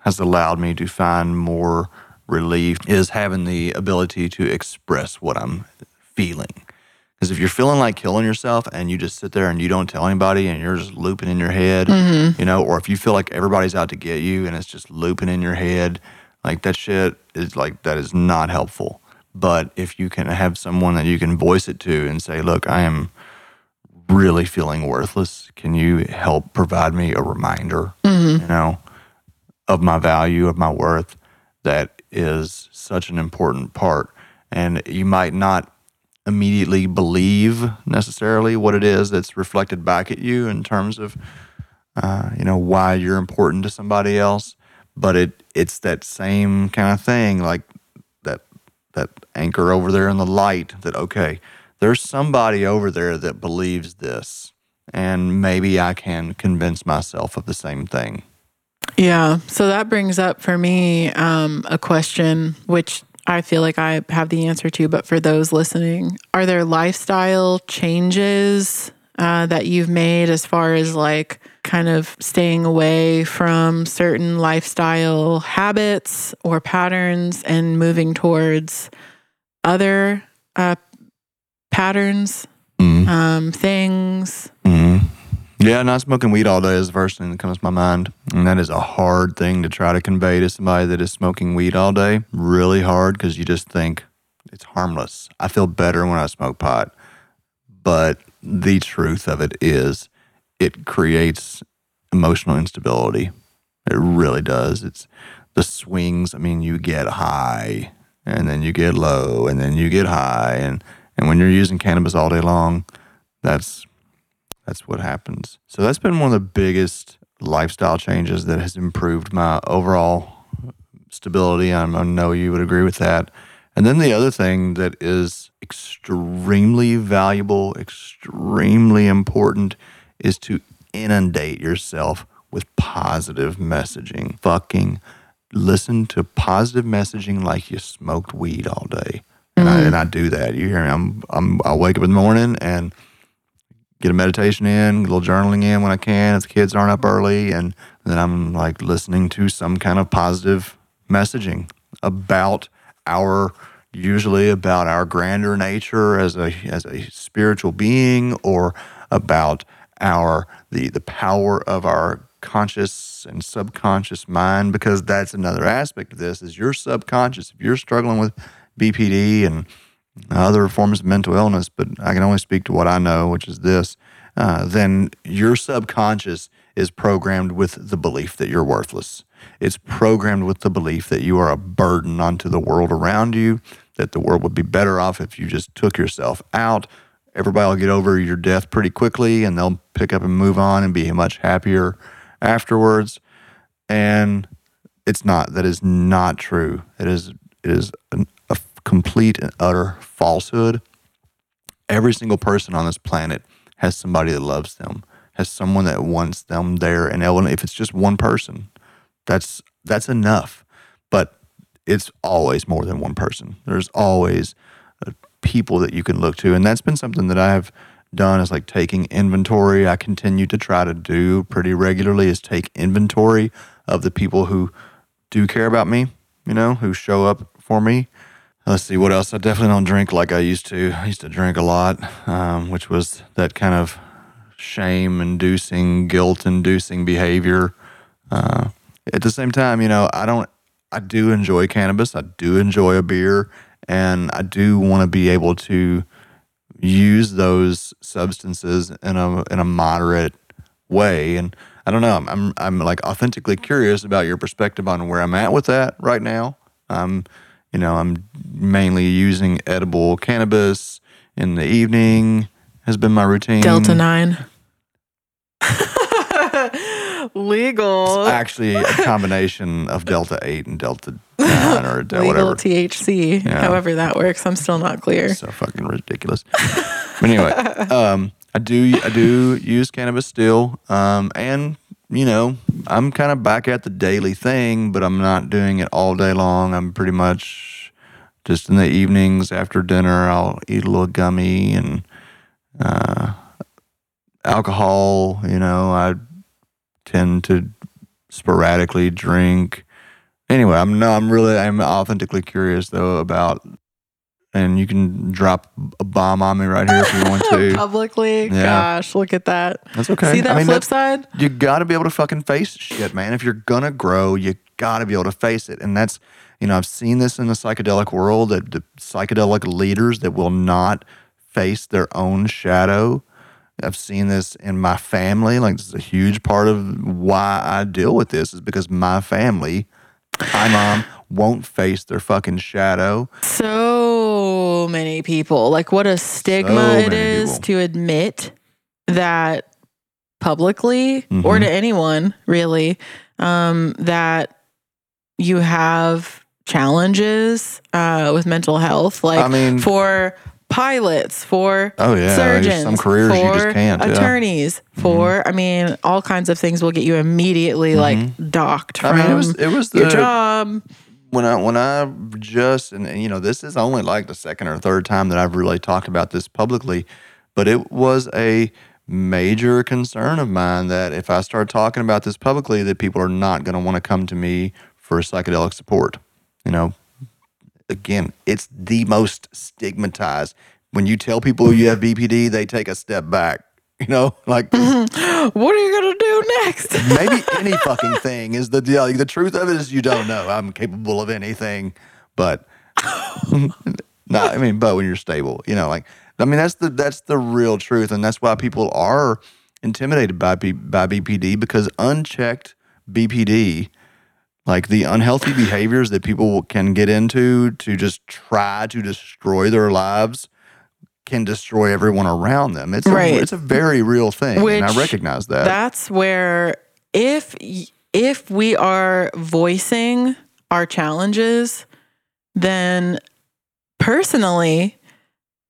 Speaker 3: has allowed me to find more relief is having the ability to express what I'm feeling. Because if you're feeling like killing yourself and you just sit there and you don't tell anybody and you're just looping in your head, mm-hmm. you know, or if you feel like everybody's out to get you and it's just looping in your head, like that shit is like, that is not helpful. But if you can have someone that you can voice it to and say, look, I am really feeling worthless, can you help provide me a reminder, mm-hmm. you know, of my value, of my worth? That is such an important part. And you might not immediately believe necessarily what it is that's reflected back at you in terms of uh, you know why you're important to somebody else but it it's that same kind of thing like that that anchor over there in the light that okay there's somebody over there that believes this and maybe I can convince myself of the same thing
Speaker 1: Yeah. So that brings up for me um, a question, which I feel like I have the answer to, but for those listening, are there lifestyle changes uh, that you've made as far as like kind of staying away from certain lifestyle habits or patterns and moving towards other uh, patterns,
Speaker 3: mm
Speaker 1: um, things?
Speaker 3: hmm Yeah, not smoking weed all day is the first thing that comes to my mind. And that is a hard thing to try to convey to somebody that is smoking weed all day. Really hard because you just think it's harmless. I feel better when I smoke pot. But the truth of it is, it creates emotional instability. It really does. It's the swings. I mean, you get high and then you get low and then you get high. And, and when you're using cannabis all day long, that's that's what happens. So that's been one of the biggest lifestyle changes that has improved my overall stability. I'm, know you would agree with that. And then the other thing that is extremely valuable, extremely important, is to inundate yourself with positive messaging. Fucking listen to positive messaging like you smoked weed all day. And, I, mm-hmm. and I do that. You hear me? I'm, I'm, I wake up in the morning and get a meditation in, a little journaling in when I can if the kids aren't up early, and then I'm like listening to some kind of positive messaging about our usually about our grander nature as a as a spiritual being or about our the the power of our conscious and subconscious mind because that's another aspect of this is your subconscious if you're struggling with BPD and other forms of mental illness but I can only speak to what I know which is this uh, then your subconscious is programmed with the belief that you're worthless it's programmed with the belief that you are a burden onto the world around you that the world would be better off if you just took yourself out. Everybody will get over your death pretty quickly and they'll pick up and move on and be much happier afterwards. And it's not. That is not true. It is. It is an, complete and utter falsehood. Every single person on this planet has somebody that loves them, has someone that wants them there. And if it's just one person, that's that's enough. But it's always more than one person. There's always uh, people that you can look to, and that's been something that I have done is like taking inventory. I continue to try to do pretty regularly is take inventory of the people who do care about me, you know, who show up for me. Let's see what else. I definitely don't drink like I used to. I used to drink a lot, um, which was that kind of shame inducing, guilt inducing behavior. Uh, at the same time, you know, I don't I do enjoy cannabis. I do enjoy a beer, and I do want to be able to use those substances in a in a moderate way. And I don't know. I'm I'm, I'm like authentically curious about your perspective on where I'm at with that right now. Um, you know, I'm mainly using edible cannabis in the evening. Has been my routine.
Speaker 1: Delta nine. legal.
Speaker 3: It's actually a combination of Delta 8 and Delta 9 or
Speaker 1: legal
Speaker 3: whatever.
Speaker 1: THC,
Speaker 3: Yeah.
Speaker 1: however that works. I'm still not clear.
Speaker 3: so fucking ridiculous. but anyway, um, I do I do use cannabis still, um, and you know I'm kind of back at the daily thing, but I'm not doing it all day long. I'm pretty much just in the evenings after dinner. I'll eat a little gummy and uh, alcohol. You know, I tend to sporadically drink. Anyway, I'm no, I'm really I'm authentically curious though about and you can drop a bomb on me right here if you want to.
Speaker 1: Publicly,
Speaker 3: Yeah.
Speaker 1: gosh, look at that.
Speaker 3: That's okay.
Speaker 1: See that
Speaker 3: I mean,
Speaker 1: flip side?
Speaker 3: You got to be able to fucking face shit, man. If you're gonna grow, you got to be able to face it, and that's you know I've seen this in the psychedelic world that the psychedelic leaders that will not face their own shadow. I've seen this in my family. Like this is a huge part of why I deal with this is because my family, my mom, won't face their fucking shadow.
Speaker 1: So many people. Like, what a stigma
Speaker 3: So
Speaker 1: it is
Speaker 3: people.
Speaker 1: to admit that publicly or
Speaker 3: Mhm.
Speaker 1: to anyone really um, that you have challenges uh, with mental health. Like,
Speaker 3: I mean-
Speaker 1: for pilots, for
Speaker 3: Oh yeah,
Speaker 1: surgeons,
Speaker 3: some careers
Speaker 1: for
Speaker 3: you just can't. yeah. Mm-hmm.
Speaker 1: attorneys, for I mean, all kinds of things will get you immediately like docked
Speaker 3: I
Speaker 1: from
Speaker 3: mean, it was it was the
Speaker 1: your job.
Speaker 3: When I when I just and, and, you know this is only like the second or third time that I've really talked about this publicly, but it was a major concern of mine that if I start talking about this publicly, that people are not going to want to come to me for psychedelic support. You know, again, it's the most stigmatized. When you tell people you have BPD, they take a step back. You know, like
Speaker 1: What are you gonna do next?
Speaker 3: maybe any fucking thing is the deal. The truth of it is you don't know. I'm capable of anything, but no, I mean, but when you're stable, you know, like I mean, that's the that's the real truth, and that's why people are intimidated by B, by BPD because unchecked BPD, like the unhealthy behaviors that people can get into to just try to destroy their lives. Can destroy everyone around them. It's
Speaker 1: Right.
Speaker 3: a, it's a very real thing, and I recognize that.
Speaker 1: That's where if if we are voicing our challenges, then personally,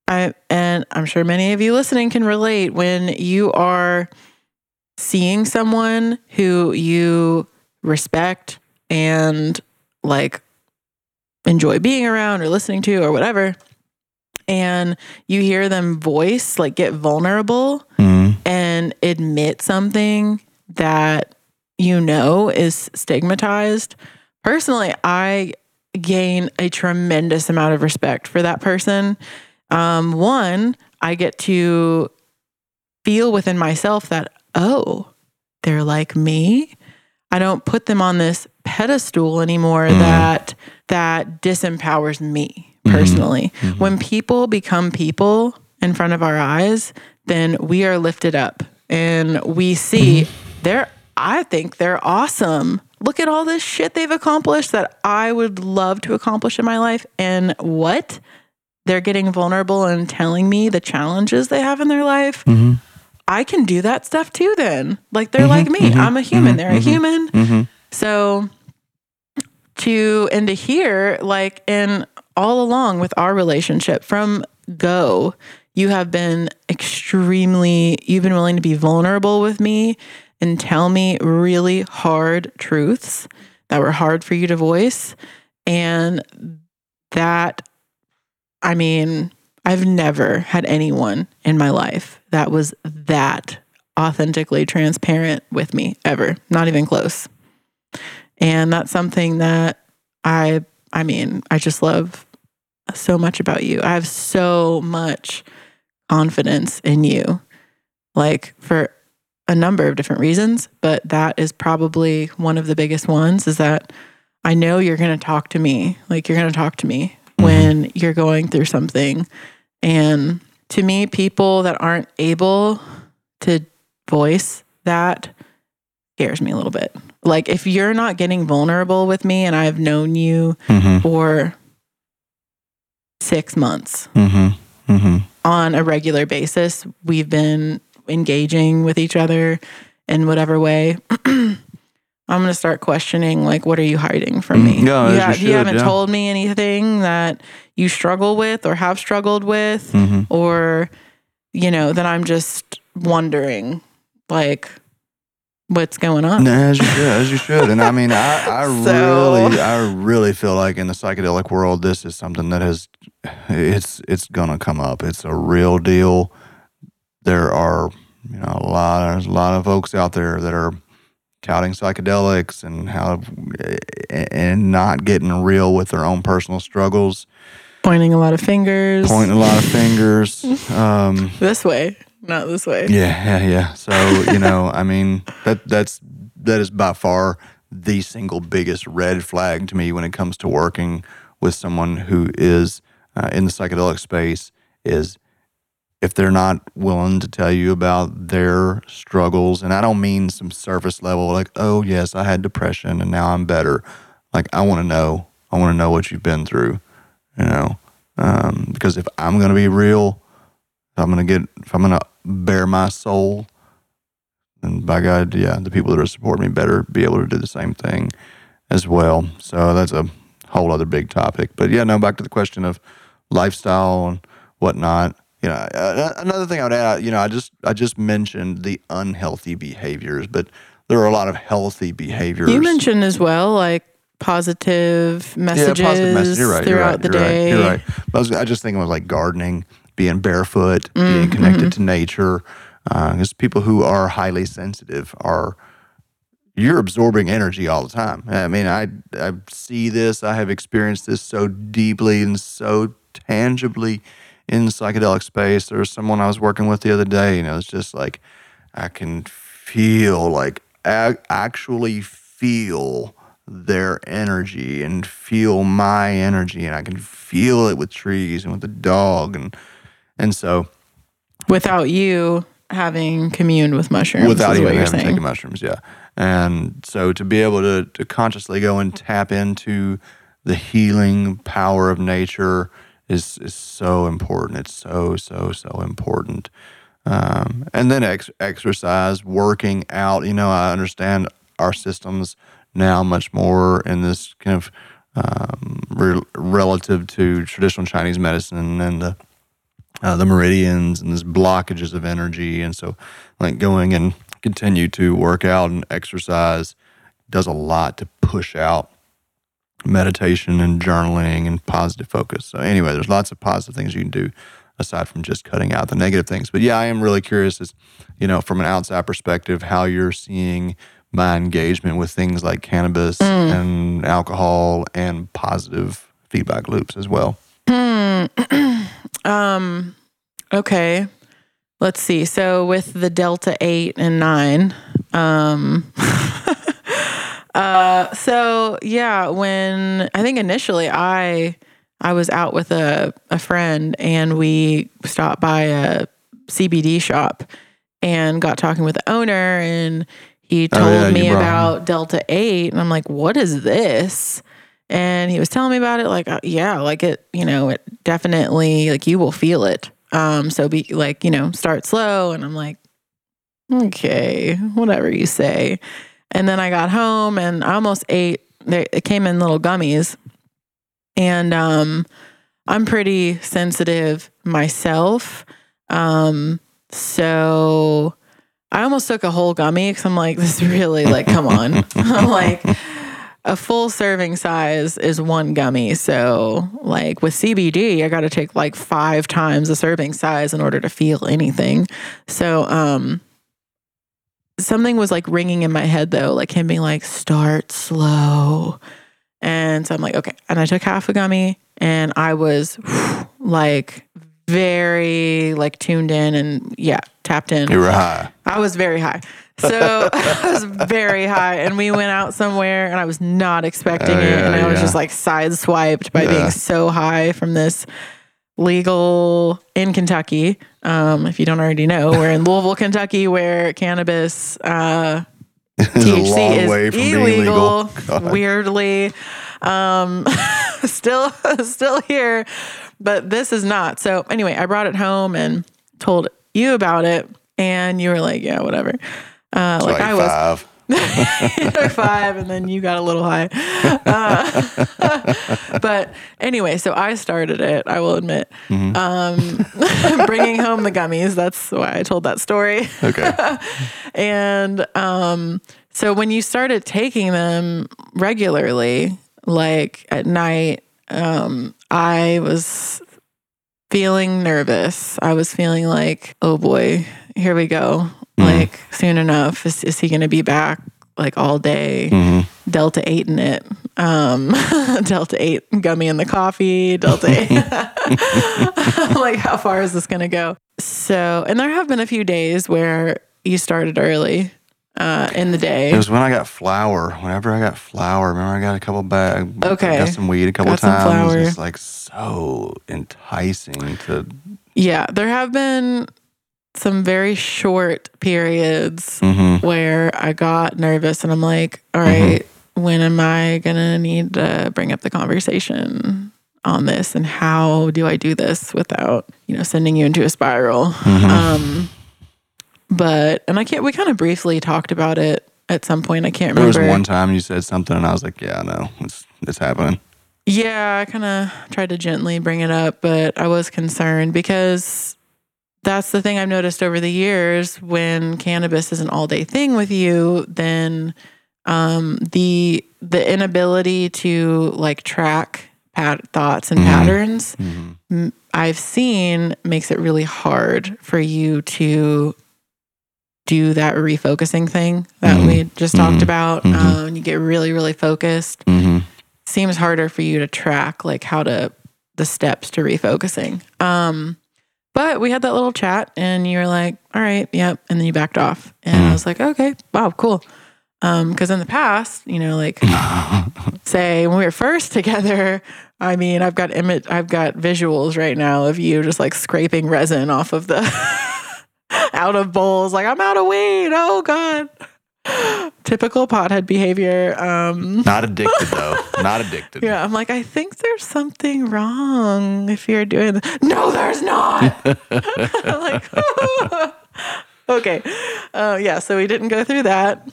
Speaker 1: I and I'm sure many of you listening can relate when you are seeing someone who you respect and like enjoy being around or listening to or whatever and you hear them voice like get vulnerable
Speaker 3: Mhm.
Speaker 1: and admit something that you know is stigmatized, personally, I gain a tremendous amount of respect for that person. Um, one, I get to feel within myself that, oh, they're like me. I don't put them on this pedestal anymore
Speaker 3: Mm.
Speaker 1: that that disempowers me personally.
Speaker 3: Mhm.
Speaker 1: When people become people in front of our eyes, then we are lifted up and we see
Speaker 3: Mm-hmm.
Speaker 1: they're I think they're awesome. Look at all this shit they've accomplished that I would love to accomplish in my life. And what? They're getting vulnerable and telling me the challenges they have in their life.
Speaker 3: Mm-hmm.
Speaker 1: I can do that stuff too then. Like they're like me. I'm a human. They're a human.
Speaker 3: Mm-hmm.
Speaker 1: So to and to hear like and all along with our relationship from go, you have been extremely you've been willing to be vulnerable with me and tell me really hard truths that were hard for you to voice and that I mean, I've never had anyone in my life that was that authentically transparent with me ever, not even close. And that's something that I I mean, I just love so much about you. I have so much confidence in you. Like for a number of different reasons, but that is probably one of the biggest ones is that I know you're going to talk to me. Like you're going to talk to me when you're going through something. And to me, people that aren't able to voice that scares me a little bit. Like if you're not getting vulnerable with me and I've known you
Speaker 3: Mm-hmm.
Speaker 1: for six months
Speaker 3: Mm-hmm. Mm-hmm.
Speaker 1: on a regular basis, we've been engaging with each other in whatever way. I'm going to start questioning, like, what are you hiding from me?
Speaker 3: Mm, yeah, you
Speaker 1: ha-
Speaker 3: should,
Speaker 1: haven't
Speaker 3: yeah.
Speaker 1: told me anything that you struggle with or have struggled with,
Speaker 3: Mm-hmm.
Speaker 1: or, you know, that I'm just wondering, like, what's going on.
Speaker 3: As you should, as you should. And I mean, I, I
Speaker 1: So-
Speaker 3: really, I really feel like in the psychedelic world, this is something that has, it's, it's gonna come up. It's a real deal. There are, you know, a lot, there's a lot of folks out there that are touting psychedelics and how, and not getting real with their own personal struggles,
Speaker 1: Pointing a lot of fingers
Speaker 3: pointing a lot of fingers. Um,
Speaker 1: this way, not this way.
Speaker 3: Yeah, yeah, yeah. So you know, I mean, that that's that is by far the single biggest red flag to me when it comes to working with someone who is uh, in the psychedelic space is if they're not willing to tell you about their struggles, and I don't mean some surface level like, oh yes, I had depression and now I'm better. Like I want to know, I want to know what you've been through, you know, um, because if I'm gonna be real, I'm gonna get, if I'm gonna bare my soul, And by God, yeah, the people that are supporting me better be able to do the same thing as well. So that's a whole other big topic. But yeah, no, back to the question of lifestyle and whatnot. You know, another thing I would add, you know, I just I just mentioned the unhealthy behaviors, but there are a lot of healthy behaviors.
Speaker 1: You mentioned as well, like positive messages
Speaker 3: yeah, positive message. You're right.
Speaker 1: throughout
Speaker 3: right,
Speaker 1: the day.
Speaker 3: Right, you're right. I was I just thinking of like gardening, being barefoot,
Speaker 1: Mm,
Speaker 3: being connected
Speaker 1: mm-hmm.
Speaker 3: to nature. Because people who are highly sensitive are you're absorbing energy all the time. I mean, I I see this. I have experienced this so deeply and so tangibly in psychedelic space. There was someone I was working with the other day, and it was just like I can feel like ac actually feel their energy and feel my energy, and I can feel it with trees and with the dog, and and so
Speaker 1: Without you having communed with mushrooms.
Speaker 3: without even
Speaker 1: what you're
Speaker 3: having
Speaker 1: saying.
Speaker 3: taken mushrooms, yeah. And so to be able to to consciously go and tap into the healing power of nature is is so important. It's so so so important. Um, and then ex- exercise, working out. You know, I understand our systems now much more in this kind of um, re- relative to traditional Chinese medicine and the uh, the meridians and these blockages of energy. And so, like going and continue to work out and exercise does a lot to push out meditation and journaling and positive focus. So, anyway, there's lots of positive things you can do aside from just cutting out the negative things. But yeah, I am really curious as, you know, from an outside perspective, how you're seeing my engagement with things like cannabis and alcohol and positive feedback loops as well.
Speaker 1: Okay. Let's see. So with the Delta 8 and 9, um uh so yeah, when I think initially I I was out with a a friend and we stopped by a CBD shop and got talking with the owner and he told
Speaker 3: Oh, yeah,
Speaker 1: me about Delta 8 and I'm like, "What is this?" And he was telling me about it like uh, yeah, like it, you know, it definitely like you will feel it. Um so be like, you know, start slow and I'm like okay, whatever you say. And then I got home and I almost ate they it came in little gummies. And um I'm pretty sensitive myself. Um so I almost took a whole gummy because I'm like, this is really like, come on. I'm like, a full serving size is one gummy. So, like with CBD, I got to take like five times the serving size in order to feel anything. So, um, something was like ringing in my head though, like him being like, start slow. And so I'm like, okay. And I took half a gummy and I was like very like tuned in and yeah, tapped in.
Speaker 3: You were high.
Speaker 1: I was very high. So I was very high, and we went out somewhere, and I was not expecting
Speaker 3: Oh,
Speaker 1: it, and I was
Speaker 3: yeah.
Speaker 1: just like sideswiped by
Speaker 3: Yeah.
Speaker 1: being so high from this legal in Kentucky. Um, if you don't already know, we're in Louisville, Kentucky, where cannabis uh, THC is illegal.
Speaker 3: legal.
Speaker 1: Weirdly, um, still, still here, but this is not. So anyway, I brought it home and told you about it, and you were like, "Yeah, whatever." Uh, like,
Speaker 3: Like
Speaker 1: I was
Speaker 3: five.
Speaker 1: five, and then you got a little high. Uh, but anyway, so I started it. I will admit, um, bringing home the gummies. That's why I told that story.
Speaker 3: Okay.
Speaker 1: And um, so when you started taking them regularly, like at night, um, I was feeling nervous. I was feeling like, oh boy, here we go. Like soon enough, is, is he going to be back like all day?
Speaker 3: Mm-hmm.
Speaker 1: Delta 8 in it. Um, Delta 8 gummy in the coffee, Delta 8. like, how far is this going to go? So, and there have been a few days where you started early uh, in the day.
Speaker 3: It was when I got flour. Whenever I got flour, remember I got a couple bags.
Speaker 1: Okay.
Speaker 3: I Got some weed a couple
Speaker 1: Got some
Speaker 3: times.
Speaker 1: flour.
Speaker 3: It's like so enticing to.
Speaker 1: Yeah, there have been some very short periods
Speaker 3: Mhm.
Speaker 1: where I got nervous and I'm like, all right, when am I going to need to bring up the conversation on this and how do I do this without, you know, sending you into a spiral? Um but and I can't we kind of briefly talked about it at some point. I can't remember.
Speaker 3: There was one time you said something, and I was like, "Yeah, no, it's it's happening."
Speaker 1: Yeah, I kind of tried to gently bring it up, but I was concerned because that's the thing I've noticed over the years when cannabis is an all-day thing with you, then um, the the inability to like track pat- thoughts and patterns m- I've seen makes it really hard for you to do that refocusing thing that
Speaker 3: Mhm.
Speaker 1: we just talked
Speaker 3: Mhm.
Speaker 1: about.
Speaker 3: Mhm.
Speaker 1: Um, you get really, really focused
Speaker 3: Mm-hmm.
Speaker 1: seems harder for you to track like how to the steps to refocusing. Um, but we had that little chat and you were like, all right, yep. And then you backed off. And I was like, okay, wow, cool. Um, cause in the past, you know, like say when we were first together, I mean, I've got image, I've got visuals right now of you just like scraping resin off of the out of bowls. Like I'm out of weed. Oh God. Typical pothead behavior. Um,
Speaker 3: Not addicted though. Not addicted.
Speaker 1: yeah, I'm like, I think there's something wrong if you're doing that. No, there's not. I'm like, okay. Uh, yeah, so we didn't go through that.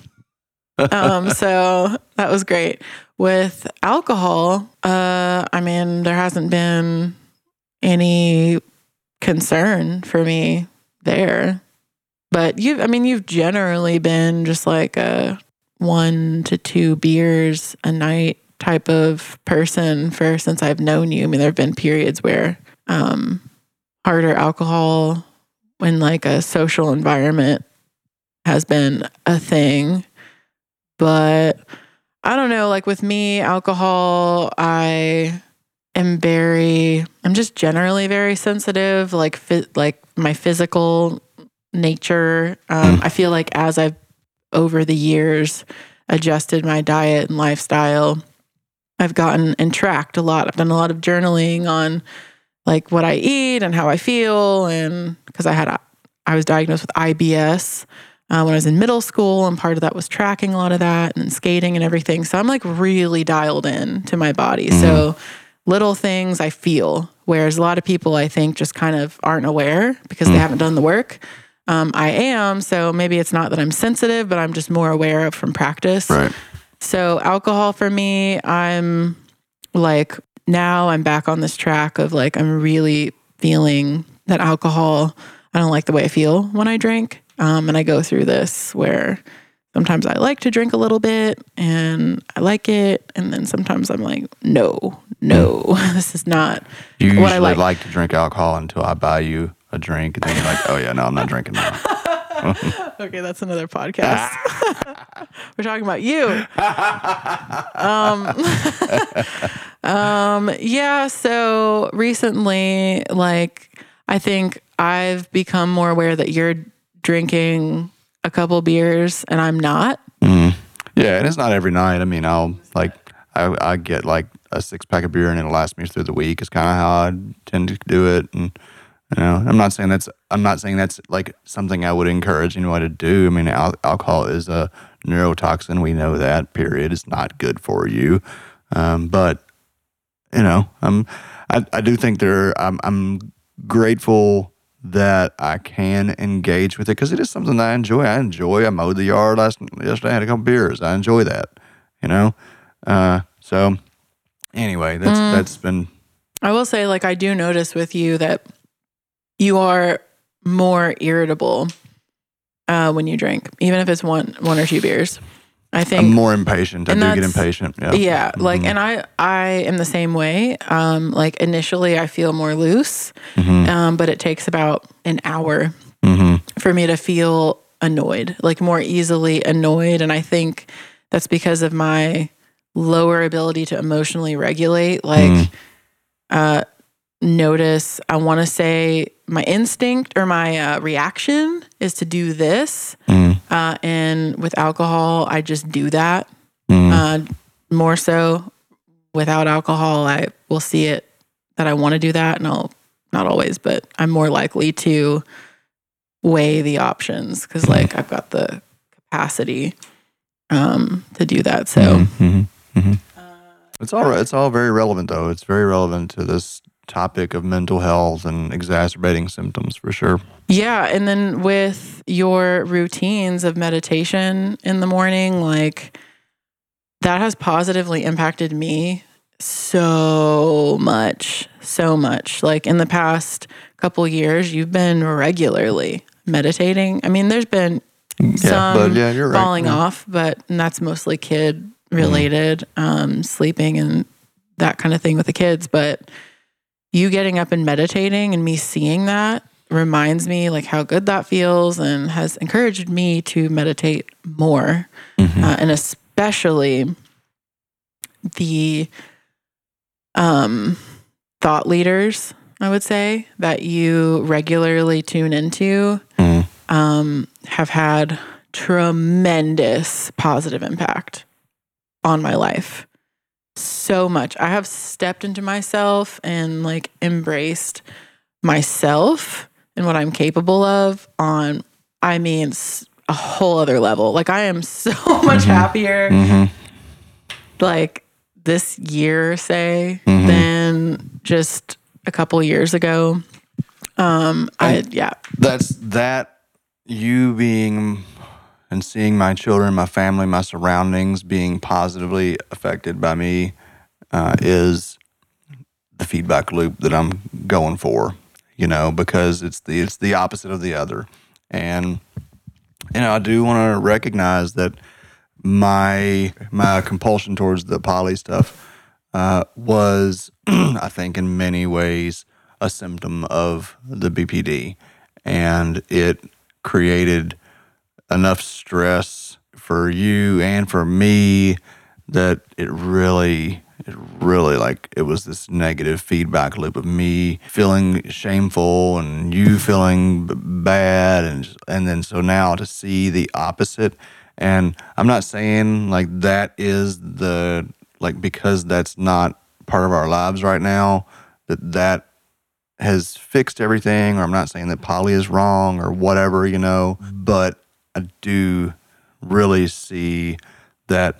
Speaker 1: Um, so that was great. With alcohol, uh, I mean, there hasn't been any concern for me there. But you, I mean, you've generally been just like a one to two beers a night type of person for since I've known you. I mean, there have been periods where um, harder alcohol when like a social environment has been a thing. But I don't know, like with me, alcohol, I am very I'm just generally very sensitive, like fit like my physical nature. Um, I feel like as I've over the years adjusted my diet and lifestyle, I've gotten and tracked a lot. I've done a lot of journaling on like what I eat and how I feel, and because I had a, I was diagnosed with IBS uh, when I was in middle school, and part of that was tracking a lot of that and skating and everything. So I'm like really dialed in to my body. So little things I feel, whereas a lot of people I think just kind of aren't aware because they haven't done the work. Um, I am, so maybe it's not that I'm sensitive, but I'm just more aware of from practice.
Speaker 3: Right.
Speaker 1: So alcohol for me, I'm like now I'm back on this track of like I'm really feeling that alcohol. I don't like the way I feel when I drink, um, and I go through this where sometimes I like to drink a little bit and I like it, and then sometimes I'm like, no, no, this is not
Speaker 3: You usually
Speaker 1: what I like.
Speaker 3: like. to drink alcohol until I buy you a drink, and then you're like, oh yeah, no, I'm not drinking now.
Speaker 1: Okay, that's another podcast. We're talking about you. um, um, yeah. So recently, like, I think I've become more aware that you're drinking a couple beers and I'm not.
Speaker 3: Yeah, and it's not every night. I mean, I'll like I, I get like a six pack of beer and it'll last me through the week. It's kind of how I tend to do it, and you know, I'm not saying that's I'm not saying that's like something I would encourage anyone to do. I mean, al- alcohol is a neurotoxin. We know that. Period. It's not good for you, um, but you know, I'm I, I do think there. I'm I'm grateful that I can engage with it because it is something that I enjoy. I enjoy. I mowed the yard last yesterday. I had a couple beers. I enjoy that. You know, uh, so anyway, that's that's been
Speaker 1: I will say, like, I do notice with you that you are more irritable uh, when you drink, even if it's one one or two beers. I think
Speaker 3: I'm more impatient. I do get impatient. Yeah.
Speaker 1: yeah like and i i am the same way um like initially i feel more loose um but it takes about an hour for me to feel annoyed like more easily annoyed and i think that's because of my lower ability to emotionally regulate like uh notice i want to say my instinct or my uh, reaction is to do this uh, and with alcohol i just do that. Uh, more so without alcohol i will see it that i want to do that and i'll not always but i'm more likely to weigh the options because like i've got the capacity um to do that so.
Speaker 3: It's all it's all very relevant though. It's very relevant to this topic of mental health and exacerbating symptoms for sure.
Speaker 1: Yeah, and then with your routines of meditation in the morning, like that has positively impacted me so much, so much. Like in the past couple years, you've been regularly meditating. I mean, there's been some
Speaker 3: yeah, you're right.
Speaker 1: falling
Speaker 3: Yeah.
Speaker 1: off, but and that's mostly kid related, um, sleeping and that kind of thing with the kids. But you getting up and meditating and me seeing that reminds me like how good that feels and has encouraged me to meditate more. Uh, and especially the um thought leaders i would say that you regularly tune into um have had tremendous positive impact on my life so much. I have stepped into myself and like embraced myself and what I'm capable of on, I mean, a whole other level. Like, I am so much mm-hmm. happier, mm-hmm. like this year, say, mm-hmm. than just a couple years ago. Um, I, yeah,
Speaker 3: That's that you being and seeing my children, my family, my surroundings being positively affected by me uh, is the feedback loop that I'm going for. You know, because it's the it's the opposite of the other, and you know I do want to recognize that my my compulsion towards the poly stuff uh, was, I think, in many ways a symptom of the BPD, and it created enough stress for you and for me that it really it really like it was this negative feedback loop of me feeling shameful and you feeling bad and and then so now to see the opposite. And I'm not saying like that is the like because that's not part of our lives right now that that has fixed everything or I'm not saying that poly is wrong or whatever, you know, but I do really see that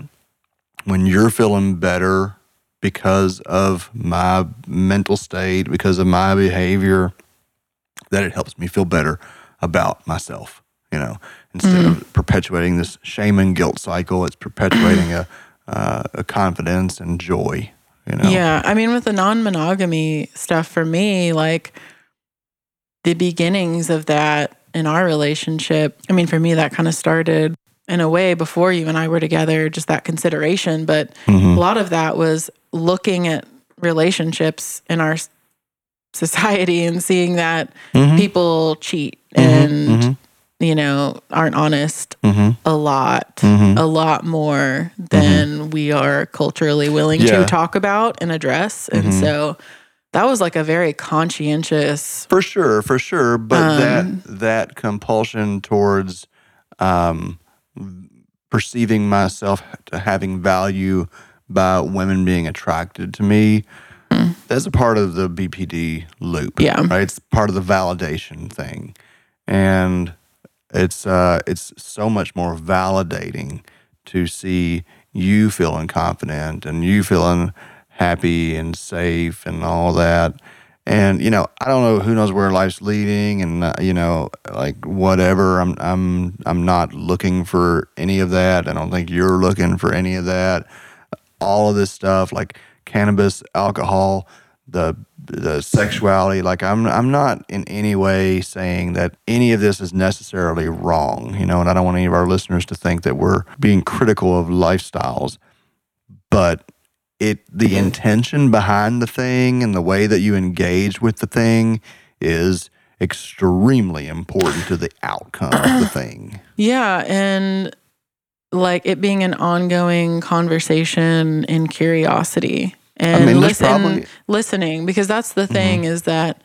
Speaker 3: when you're feeling better because of my mental state, because of my behavior, that it helps me feel better about myself, you know, instead of perpetuating this shame and guilt cycle, it's perpetuating a, uh, a confidence and joy, you know.
Speaker 1: Yeah. I mean, with the non monogamy stuff for me, like the beginnings of that in our relationship, I mean, for me, that kind of started in a way before you and I were together, just that consideration. But
Speaker 3: Mhm.
Speaker 1: a lot of that was looking at relationships in our society and seeing that
Speaker 3: Mhm.
Speaker 1: people cheat
Speaker 3: Mhm,
Speaker 1: and,
Speaker 3: mhm,
Speaker 1: you know, aren't honest
Speaker 3: mhm,
Speaker 1: a lot,
Speaker 3: mhm.
Speaker 1: a lot more than we are culturally willing
Speaker 3: Yeah.
Speaker 1: to talk about and address. And
Speaker 3: Mhm.
Speaker 1: so that was like a very conscientious.
Speaker 3: For sure, for sure. But
Speaker 1: Um,
Speaker 3: that that compulsion towards um, perceiving myself to having value by women being attracted to me, that's a part of the BPD loop.
Speaker 1: Yeah.
Speaker 3: right. It's part of the validation thing, and it's uh, it's so much more validating to see you feeling confident and you feeling happy and safe and all that. And you know, I don't know who knows where life's leading, and uh, you know, like whatever. I'm I'm I'm not looking for any of that. I don't think you're looking for any of that. All of this stuff, like cannabis, alcohol, the the sexuality. Like I'm I'm not in any way saying that any of this is necessarily wrong. You know, and I don't want any of our listeners to think that we're being critical of lifestyles, but it the intention behind the thing and the way that you engage with the thing is extremely important to the outcome of the thing.
Speaker 1: Yeah. And like it being an ongoing conversation and curiosity and
Speaker 3: mean,
Speaker 1: listen,
Speaker 3: probably-
Speaker 1: listening, because that's the thing is that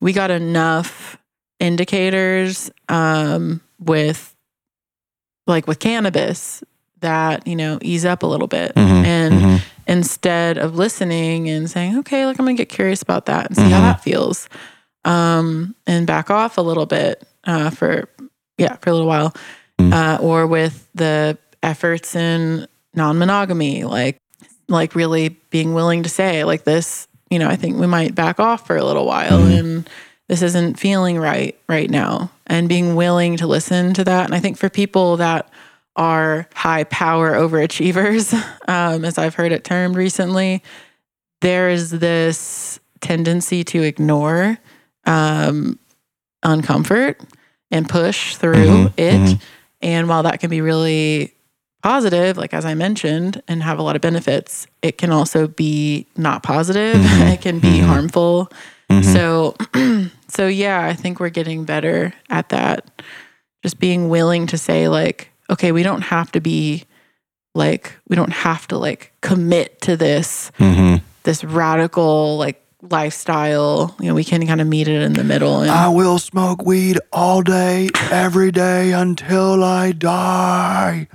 Speaker 1: we got enough indicators um, with like with cannabis that, you know, ease up a little bit.
Speaker 3: Mhm,
Speaker 1: And
Speaker 3: mhm.
Speaker 1: Instead of listening and saying, okay, like I'm gonna get curious about that and see
Speaker 3: Mhm.
Speaker 1: how that feels, um, and back off a little bit uh, for yeah for a little while,
Speaker 3: Mm.
Speaker 1: uh, or with the efforts in non-monogamy, like like really being willing to say like this, you know, I think we might back off for a little while
Speaker 3: Mhm.
Speaker 1: and this isn't feeling right right now, and being willing to listen to that. And I think for people that are high power overachievers, um, as I've heard it termed recently, there is this tendency to ignore um, uncomfort and push through
Speaker 3: Mhm,
Speaker 1: it.
Speaker 3: mhm.
Speaker 1: And while that can be really positive, like as I mentioned, and have a lot of benefits, it can also be not positive.
Speaker 3: Mhm,
Speaker 1: it can be
Speaker 3: mhm.
Speaker 1: harmful.
Speaker 3: Mhm.
Speaker 1: So, so yeah, I think we're getting better at that. Just being willing to say, like, okay, we don't have to be like, we don't have to like commit to this,
Speaker 3: Mhm.
Speaker 1: this radical like lifestyle. You know, we can kind of meet it in the middle. And
Speaker 3: I will smoke weed all day, every day until I die.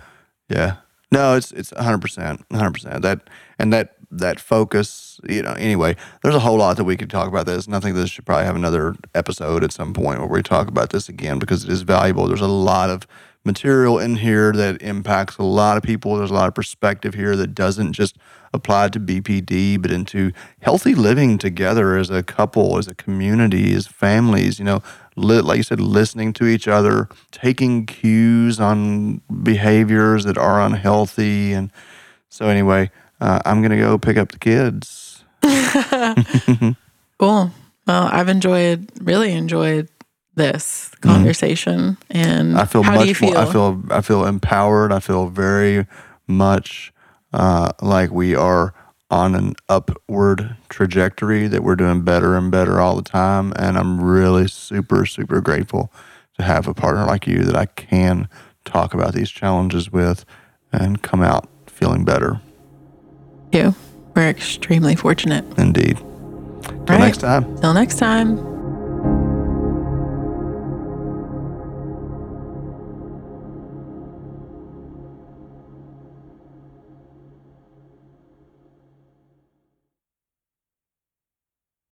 Speaker 3: Yeah. No, it's it's 100%, 100%. That and that that focus, you know, anyway, there's a whole lot that we could talk about this. And I think this should probably have another episode at some point where we talk about this again because it is valuable. There's a lot of material in here that impacts a lot of people. There's a lot of perspective here that doesn't just apply to BPD, but into healthy living together as a couple, as a community, as families, you know, li- like you said, listening to each other, taking cues on behaviors that are unhealthy. And so, anyway, uh, I'm going to go pick up the kids.
Speaker 1: cool. Well, I've enjoyed, really enjoyed this conversation. And
Speaker 3: Mm-hmm. I feel
Speaker 1: how
Speaker 3: much
Speaker 1: do you feel?
Speaker 3: more. I feel I feel empowered. I feel very much uh, like we are on an upward trajectory, that we're doing better and better all the time. And I'm really super, super grateful to have a partner like you that I can talk about these challenges with and come out feeling better.
Speaker 1: You. We're extremely fortunate.
Speaker 3: Indeed. Till
Speaker 1: Right.
Speaker 3: next time.
Speaker 1: Till next time.